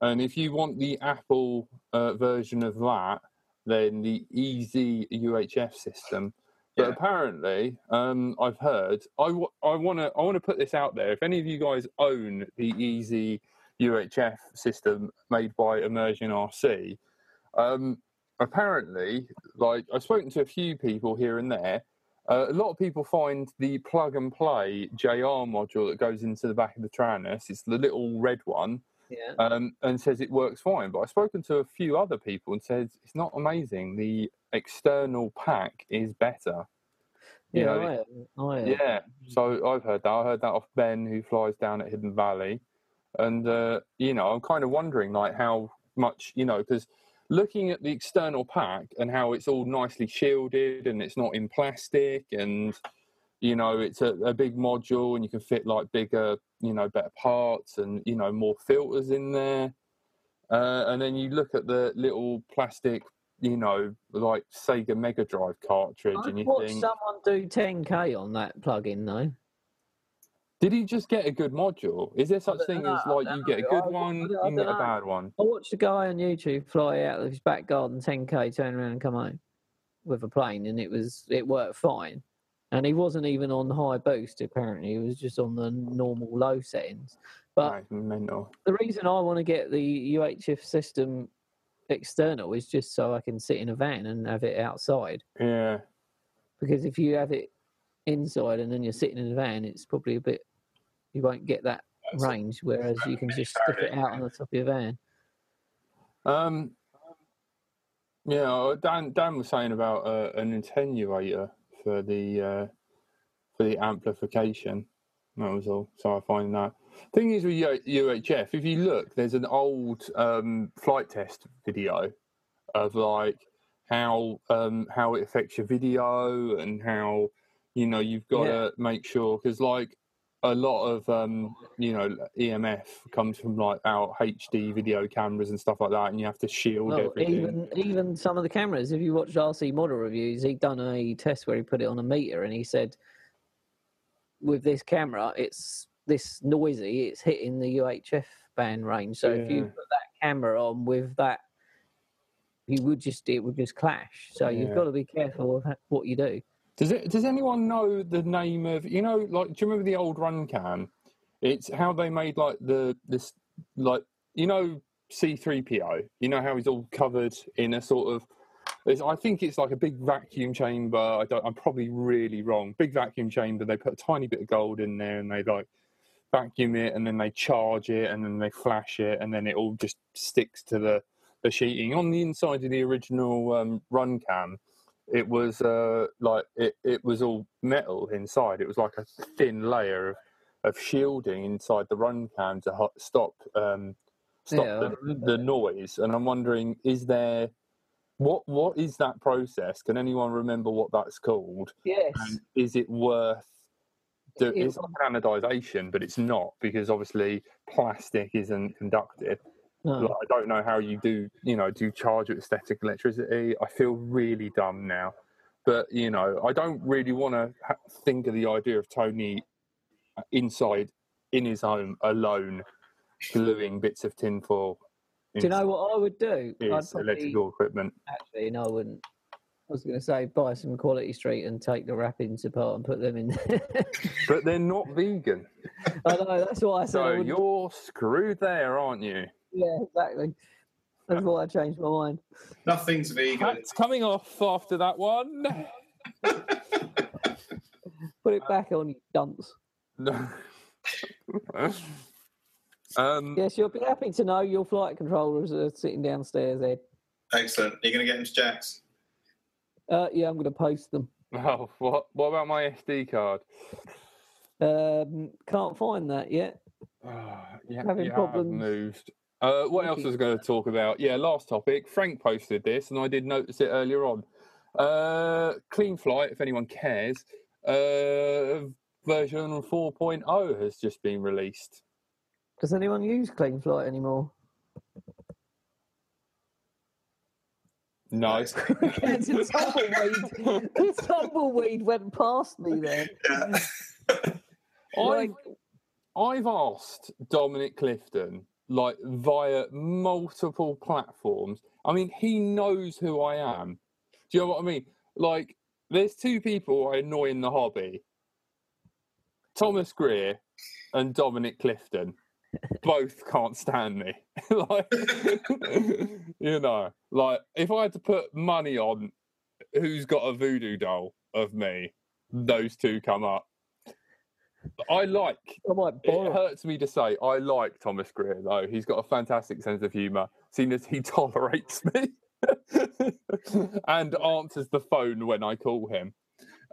And if you want the Apple uh, version of that, then the EzUHF system. But Yeah. apparently, um, I've heard. I, w- I want to. I want to put this out there. If any of you guys own the Easy UHF system made by Immersion RC, um, apparently, like I've spoken to a few people here and there. Uh, a lot of people find the plug and play JR module that goes into the back of the Taranis. It's the little red one Yeah. um, and says it works fine. But I've spoken to a few other people and said it's not amazing. The external pack is better. You Yeah, know, I. I. Yeah, so I've heard that. I heard that off Ben, who flies down at Hidden Valley, and uh, you know, I'm kind of wondering like how much you know because looking at the external pack and how it's all nicely shielded and it's not in plastic and you know it's a, a big module and you can fit like bigger you know better parts and you know more filters in there uh, and then you look at the little plastic you know like sega mega drive cartridge I and you watched think someone do 10k on that plug-in though. Did he just get a good module? Is there such thing know, as like you get a good I- I one, you I can get a bad one? I watched a guy on YouTube fly out of his back garden 10k, turn around and come home with a plane, and it was it worked fine. And he wasn't even on high boost. Apparently, he was just on the normal low settings. But the reason I want to get the UHF system external is just so I can sit in a van and have it outside. Yeah, Because if you have it inside and then you're sitting in a van, it's probably a bit you won't get that That's range. Whereas you can just stick it out on the top of your van. um, yeah. Dan Dan was saying about uh, an attenuator for the uh, for the amplification. That was all. So I find that thing is with UHF. If you look, there's an old um, flight test video of like how um, how it affects your video and how you know you've got to make sure because like a lot of um, you know EMF comes from like our HD video cameras and stuff like that, and you have to shield Well, everything. even even some of the cameras. If you watch RC model reviews, he'd done a test where he put it on a meter, and he said, with this camera, it's this noisy. It's hitting the UHF band range. So if you put that camera on with that, you would just it would just clash. So you've got to be careful of what you do. Does it? Does anyone know the name of you know like? Do you remember the old run cam? It's how they made like the this like you know C three PO. You know how he's all covered in a sort of. It's, I think it's like a big vacuum chamber. I don't, I'm probably really wrong. Big vacuum chamber. They put a tiny bit of gold in there and they like vacuum it and then they charge it and then they flash it and then it all just sticks to the the sheeting on the inside of the original um, run cam it was uh, like it, it was all metal inside. It was like a thin layer of, of shielding inside the run cam to ho- stop um, stop Yeah, the, the noise. And I'm wondering, is there what what is that process? Can anyone remember what that's called? Yes. And is it worth? It's like anodization, but it's not because obviously plastic isn't conductive. No. Like, I don't know how you do, you know, do you charge with static electricity? I feel really dumb now. But, you know, I don't really want to ha- think of the idea of Tony uh, inside in his home alone gluing bits of tinfoil Do you know what I would do? I'd probably- electrical equipment. Actually, no, I wouldn't. I was going to say buy some Quality Street and take the wrappings apart and put them in. But they're not vegan. I know that's why I said. So wouldn't- you're screwed there, aren't you? Yeah, exactly. That's why I changed my mind. Nothing's vegan. That's coming off after that one. Put it back on, you dunce. No. um, Yes, you'll be happy to know your flight controllers are sitting downstairs, Ed. Excellent. You're going to get them to Jack's. Uh, yeah, I'm going to post them. Oh, what what about my SD card? Um, can't find that yet. Ah, yeah, Having have problems. moved. Uh, what else Looking was I going to talk about? Yeah, last topic. Frank posted this, and I did notice it earlier on. Uh, Cleanflight, if anyone cares, uh, version 4.0 has just been released. Does anyone use Cleanflight anymore? No. Yeah, the tumbleweed, the tumbleweed went past me then. Yeah. I've, I've asked Dominic Clifton, like via multiple platforms. I mean, he knows who I am. Do you know what I mean? Like, there's two people I annoy in the hobby Thomas Greer and Dominic Clifton. Both can't stand me. like, you know, like if I had to put money on who's got a voodoo doll of me, those two come up. I like I might it hurts me to say I like Thomas Greer though. He's got a fantastic sense of humour, seeing as he tolerates me and answers the phone when I call him.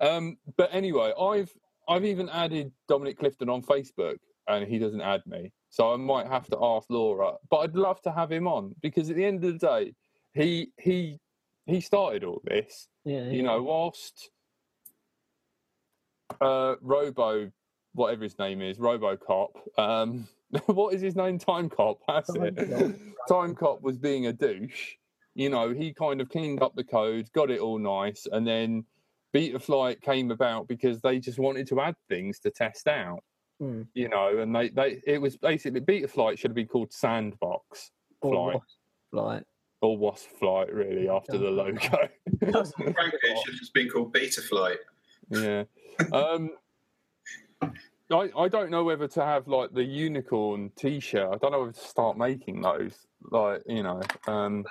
Um, but anyway, I've I've even added Dominic Clifton on Facebook, and he doesn't add me. So I might have to ask Laura. But I'd love to have him on because at the end of the day, he he he started all this Yeah, you know, whilst uh, Robo, whatever his name is, RoboCop, um, what is his name? Time Cop, that's it. Timecop. Time Cop was being a douche. You know, he kind of cleaned up the code, got it all nice, and then Betaflight came about because they just wanted to add things to test out. Hmm. You know, and they, they it was basically Betaflight should have been called Sandbox Or Flight wasp Flight. or Wasp Flight, really, after the logo. Frankly, it should have just been called Betaflight. Yeah. Um, I I don't know whether to have like the unicorn T-shirt. I don't know whether to start making those. Like you know, um,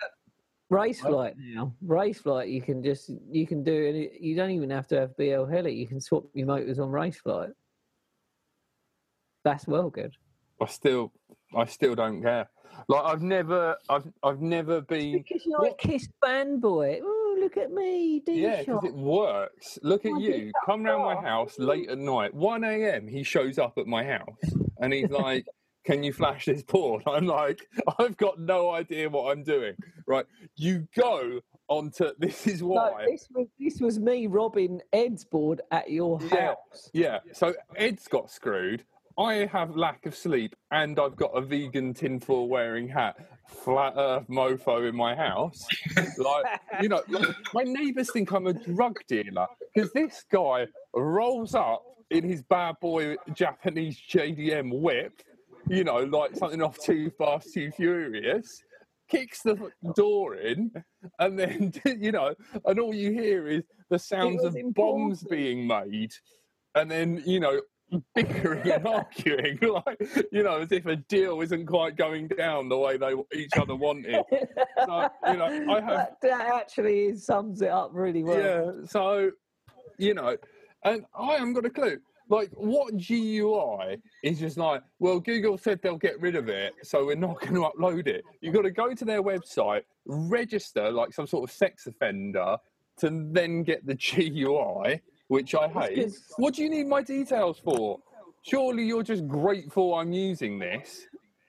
Race flight now. Race flight, you can just you can do it. You don't even have to have BL Heli. You can swap your motors on race flight. That's well good. I still I still don't care. Like I've never I've I've never been. Because you're a Kiss fanboy. Oh, look at me, D Yeah, because it works. Look at Oh, you. Come round my house late at night, 1 a.m. He shows up at my house and he's like, Can you flash this porn? I'm like, I've got no idea what I'm doing. Right. You go onto this is why No, this was this was me robbing Ed's board at your Yeah. house. Yeah. So Ed's got screwed. I have lack of sleep, and I've got a vegan tinfoil wearing hat, flat earth mofo in my house. Like, you know, my neighbours think I'm a drug dealer because this guy rolls up in his bad boy Japanese JDM whip, you know, like something off Too Fast, Too Furious. Kicks the door in, and then you know, and all you hear is the sounds of bombs being made, and then you know, bickering and arguing, like you know, as if a deal isn't quite going down the way they each other wanted. So, you know, I have that, that actually sums it up really well. yeah. So, you know, and I haven't got a clue. Like, what GUI is just like, well, Google said they'll get rid of it, so we're not going to upload it. You've got to go to their website, register like some sort of sex offender to then get the GUI, which I hate. What do you need my details for? Surely you're just grateful I'm using this.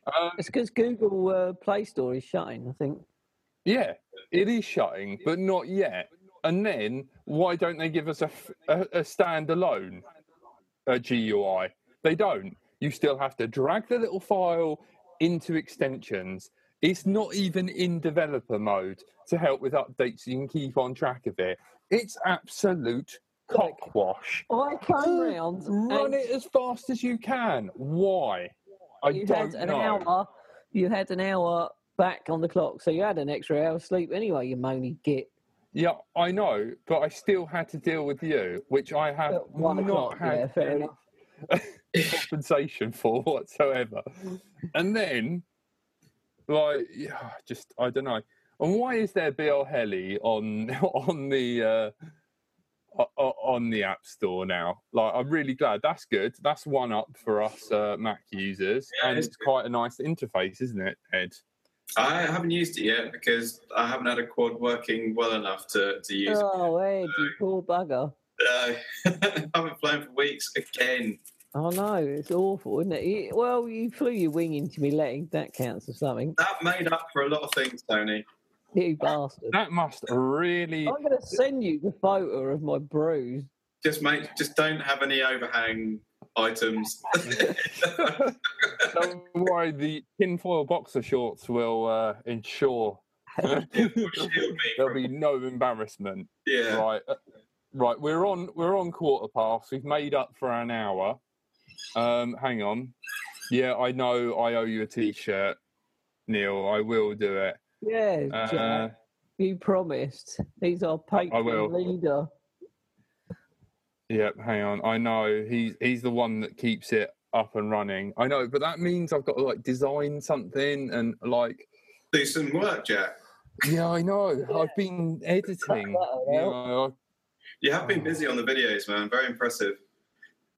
Um, It's because Google uh, Play Store is shutting. I think. Yeah, it is shutting, but not yet. And then why don't they give us a a standalone uh, GUI? They don't. You still have to drag the little file into extensions. It's not even in developer mode to help with updates so you can keep on track of it. It's absolute cockwash. I came round. Run and it as fast as you can. Why? I You don't had an know. hour. You had an hour back on the clock, so you had an extra hour sleep anyway. You moany git. Yeah, I know, but I still had to deal with you, which I have At one not o'clock, yeah, had fair any compensation for whatsoever. And then, like, yeah, just I don't know. And why is there BL Heli on on the uh, o- o- on the App Store now? Like, I'm really glad. That's good. That's one up for us uh, Mac users, Yeah, and it's it's quite a nice interface, isn't it, Ed? I haven't used it yet because I haven't had a quad working well enough to, to use Oh, Ed, you poor bugger. it. Uh, I haven't flown for weeks again. Oh no, it's awful, isn't it? You- Well, you flew your wing into me leg. That counts as something. That made up for a lot of things, Tony. You bastard. That must really. I'm going to send you the photo of my bruise. Just make, just don't have any overhang items. Don't worry, the tinfoil boxer shorts will uh, ensure There'll be no embarrassment. yeah. Right, uh, right. We're on. We're on quarter past. We've made up for an hour. Um, hang on. Yeah, I know. I owe you a t-shirt, Neil. I will do it. Yeah, Uh, Jack, you promised. He's our patron will. leader. Yep. Hang on. I know. He's he's the one that keeps it up and running. I know, but that means I've got to like design something and like. Do some work, Jack. Yeah, I know. I've been editing. that'll You know, I- You have been busy on the videos, man. Very impressive.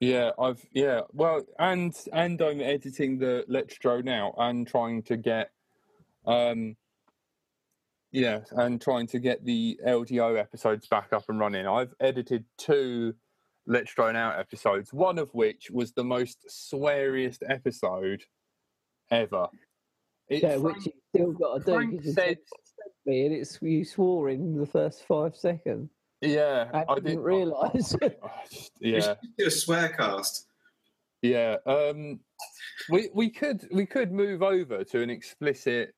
Yeah, I've yeah. Well, and and I'm editing the Let's Drone Out and trying to get, um, yeah, and trying to get the LDO episodes back up and running. I've edited two Let's Drone Out episodes, one of which was the most sweariest episode ever. It, Yeah, Frank- which you still got to do because you said- said me and it's you swore in the first five seconds. yeah, I, I didn't did. realise. Oh, just- You yeah. do a swear cast. Yeah, um, we we could we could move over to an explicit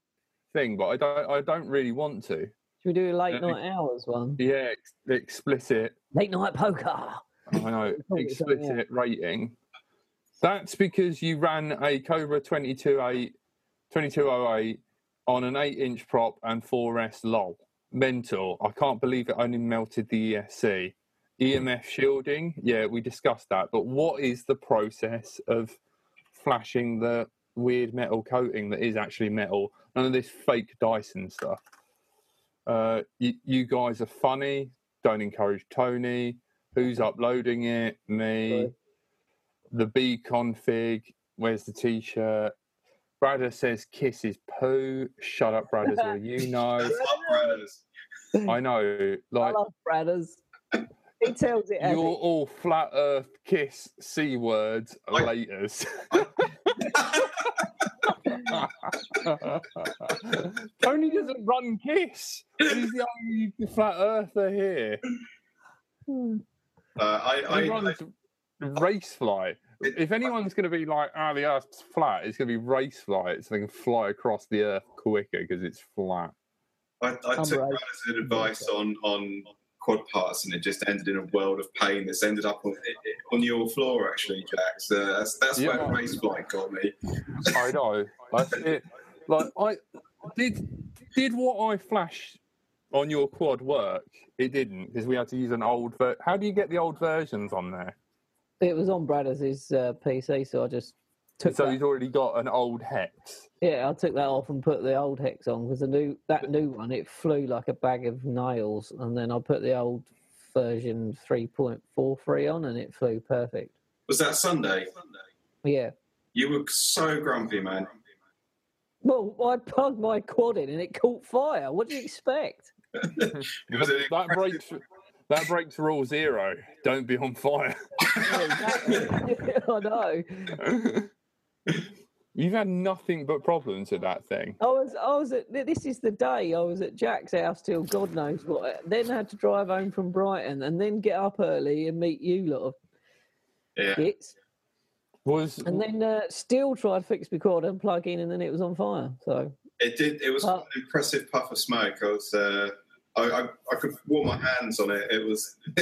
thing, but I don't I don't really want to. Should we do a late Uh, night hours one? Yeah, ex- explicit. Late night poker. I know it's on, yeah. explicit rating. That's because you ran a Cobra 2208, 2208 on an eight inch prop and 4S lol. Mental. I can't believe it only melted the ESC. EMF shielding, yeah, we discussed that. But what is the process of flashing the weird metal coating that is actually metal? None of this fake Dyson stuff. Uh, you, you guys are funny. Don't encourage Tony. Who's uploading it? Me. Sorry. The B config. Where's the t-shirt? Bradder says kiss is poo. Shut up, Bradders, or you know. That's up. I know. I Like love Bradders. He tells it you're it all flat Earth kiss c words I- laters. Tony doesn't run kiss. He's the only flat earther here. Uh, I, He I, I, runs race fly. If anyone's going to be like, ah, the Earth's flat, it's going to be race flight, so they can fly across the Earth quicker because it's flat. I, I I'm took right. Bradders' advice on on quad parts, and it just ended in a world of pain. That's ended up on on your floor, actually, Jack. So that's that's where Yeah. the race flight got me. I know. That's it. Like I did. Did what I flashed on your quad work? It didn't because we had to use an old. Ver- How do you get the old versions on there? It was on Bradders' uh, PC, so I just took so that. he's already got an old hex. Yeah, I took that off and put the old hex on because the new that new one it flew like a bag of nails, and then I put the old version three point four three on, and it flew perfect. Was that Sunday? Sunday. Yeah. You were so grumpy, man. Well, I plugged my quad in and it caught fire. What do you expect? It That breaks. That breaks rule zero. Don't be on fire. Yeah, exactly. I know. You've had nothing but problems with that thing. I was, I was at. This is the day I was at Jack's house till God knows what. Then I had to drive home from Brighton and then get up early and meet you lot of yeah. bits, Was and then uh, still try to fix my cord and plug in, and then it was on fire. So It did. It was Well- an impressive puff of smoke. I was. Uh, I, I, I could warm my hands on it. It was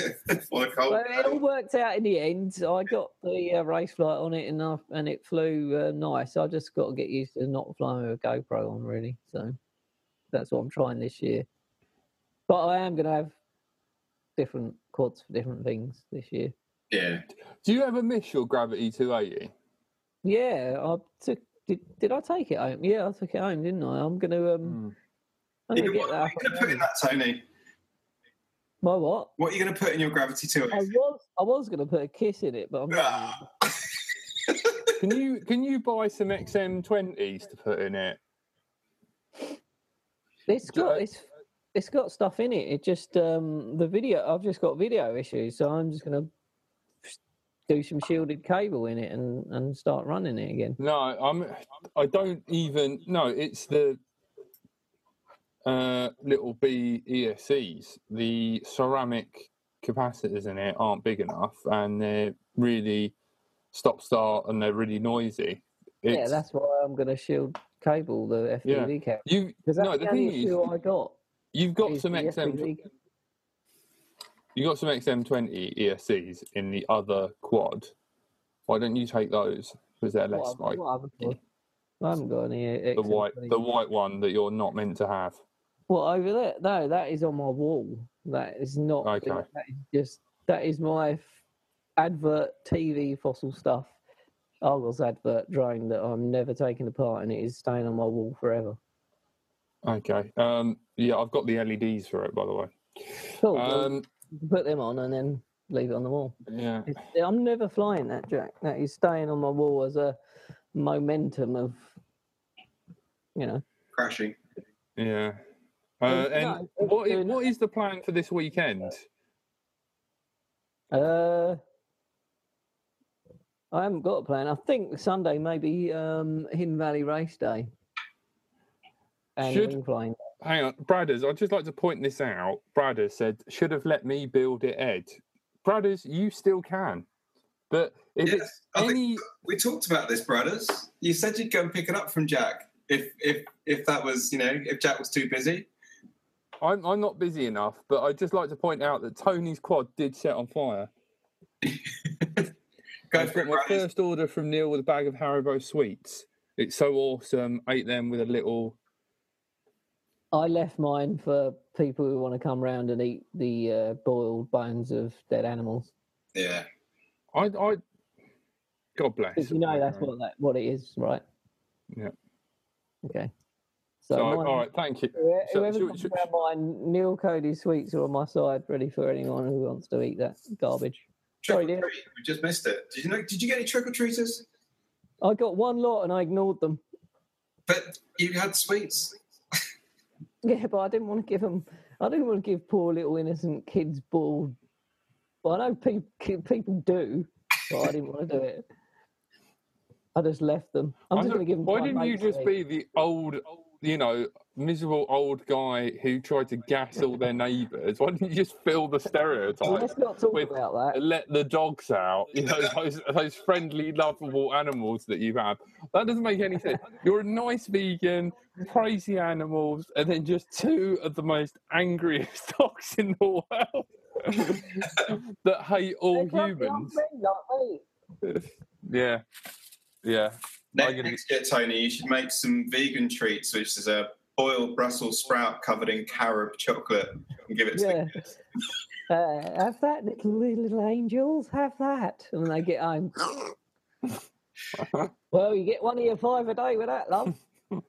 on a cold. Well, it all worked out in the end. I got the uh, race flight on it enough, and it flew uh, nice. I just got to get used to not flying with a GoPro on, really. So that's what I'm trying this year. But I am going to have different quads for different things this year. Yeah. do you ever miss your Gravity 280? Yeah, I took. Did, did I take it home? Yeah, I took it home, didn't I? I'm going to. Um, Hmm. I'm Yeah, going to what get are you going to put in that, Tony? My what? What are you going to put in your Gravity I was. I was going to put a kiss in it, but I'm not. Ah. Can you can you buy some XM20s to put in it? It's got it's it's got stuff in it. It just um the video. I've just got video issues, so I'm just gonna do some shielded cable in it and and start running it again. No, I'm. I don't even. No, it's the uh, Littlebee ESCs. The ceramic capacitors in it aren't big enough, and they're really stop start, and they're really noisy. yeah, that's why I'm gonna shield cable, the Yeah. Cable. You Because that's no, the the thing is, I got. you've got some XM, FPV. you got some XM20 ESCs in the other quad. Why don't you take those? Because they're less What, like what? I haven't got any. the white, the white one that you're not meant to have. What over there? No, that is on my wall. That is not. Okay. That is just that is my f- advert TV fossil stuff. Argos advert drone that I'm never taking apart, and it is staying on my wall forever. Okay. Um. Yeah, I've got the LEDs for it, by the way. Cool. Um. you put them on and then leave it on the wall. Yeah. It's, I'm never flying that, Jack. That is staying on my wall as a momentum of, you know. Crashing. Yeah. Uh, and no, what is, what is the plan for this weekend? Uh, I haven't got a plan. I think Sunday maybe um, Hidden Valley Race Day and Should- wing flying. Hang on, Bradders. I'd just like to point this out. Bradders said should have let me build it, Ed. Bradders, you still can, but if Yeah, it's I think- any, We talked about this, brothers. You said you'd go and pick it up from Jack if if if that was you know if Jack was too busy. I'm I'm not busy enough. But I'd just like to point out that Tony's quad did set on fire. Go I've for got it, my first order from Neil with a bag of Haribo sweets. It's so awesome. Ate them with a little. I left mine for people who want to come round and eat the uh, boiled bones of dead animals. Yeah. I I. God bless. You know that's what that what it is, right? Yeah. Okay. So, So, mine- all right, thank you. Whoever, So whoever should- comes should- around mine, Neil Cody's sweets are on my side, ready for anyone who wants to eat that garbage. Trick Sorry, or dear. treat. We just missed it. Did you know? Did you get any trick or treaters? I got one lot and I ignored them. But you had sweets. Yeah, but I didn't want to give them. I didn't want to give poor little innocent kids boiled. Well, I know people people do, but I didn't want to do it. I just left them. I'm I just going to give them. Why didn't you just be the old, you know, miserable old guy who tried to gas all their neighbours? Why didn't you just fill the stereotype? Let's not talk with- about that. let the dogs out, you know, those, those friendly, lovable animals that you have. That doesn't make any sense. You're a nice vegan, crazy animals, and then just two of the most angriest dogs in the world that hate all They're humans. like. Yeah, yeah. Next, I'm gonna- next year, Tony, you should make some vegan treats, which is a boiled Brussels sprout covered in carob chocolate, and give it to Yeah. the kids. Uh, have that, little little angels. Have that, and when they get home. well, you get one of your five a day with that, love. I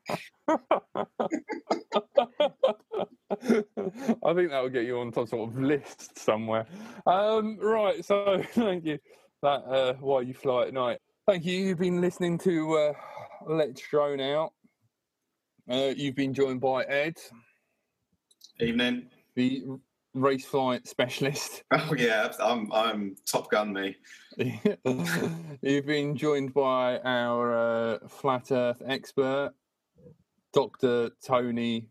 think that will get you on some sort of list somewhere. Um, right, so thank you. That uh, why you fly at night. Thank you. You've been listening to uh, Let's Drone Out. Uh, you've been joined by Ed, Evening. the race flight specialist. Oh yeah, I'm I'm Top Gun me. You've been joined by our uh, flat Earth expert, Dr. Tony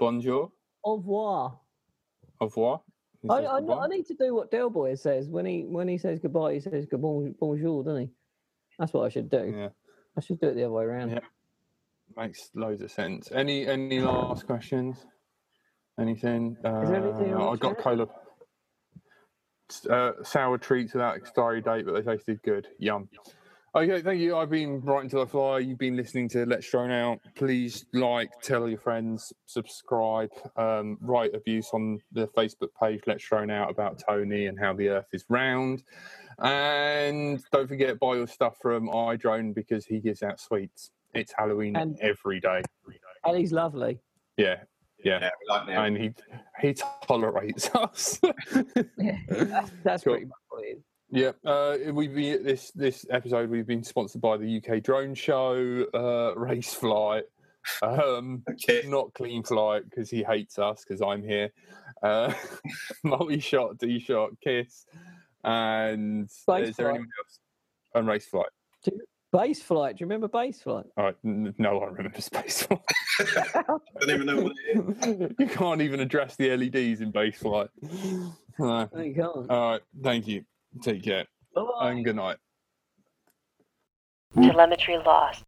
Bonjour. Au revoir. Au revoir. I, I. I need to do what Del Boy says when he when he says goodbye. He says good bon- bonjour, doesn't he? That's what I should do. Yeah, I should do it the other way around. Yeah. makes loads of sense. Any any last questions? Anything? Uh, anything I got chat? cola. Uh, sour treats without expiry date, but they tasted good. Yum. Okay, thank you. I've been writing to the fly. You've been listening to Let's Drone Out. Please like, tell your friends, subscribe, um, write abuse on the Facebook page Let's Drone Out about Tony and how the Earth is round. And don't forget buy your stuff from iDrone because he gives out sweets. It's Halloween And- every day. And he's lovely. Yeah, yeah. Yeah, like And he he tolerates us. Yeah, that's, that's Cool. pretty much what it is. Yeah, uh, we've been this this episode. We've been sponsored by the UK Drone Show, uh, Race Flight, um, Okay. not Cleanflight because he hates us because I'm here, uh, Multi Shot, D Shot, Kiss, and Space is there Flight. anyone else? And Race Flight. Base flight. Do you remember base flight? All right, n- no, I remember Space Flight. Don't even know what it is. you can't even address the LEDs in Base Flight. No. No, you can't. All right, thank you. Take care Bye. and good night. Telemetry lost.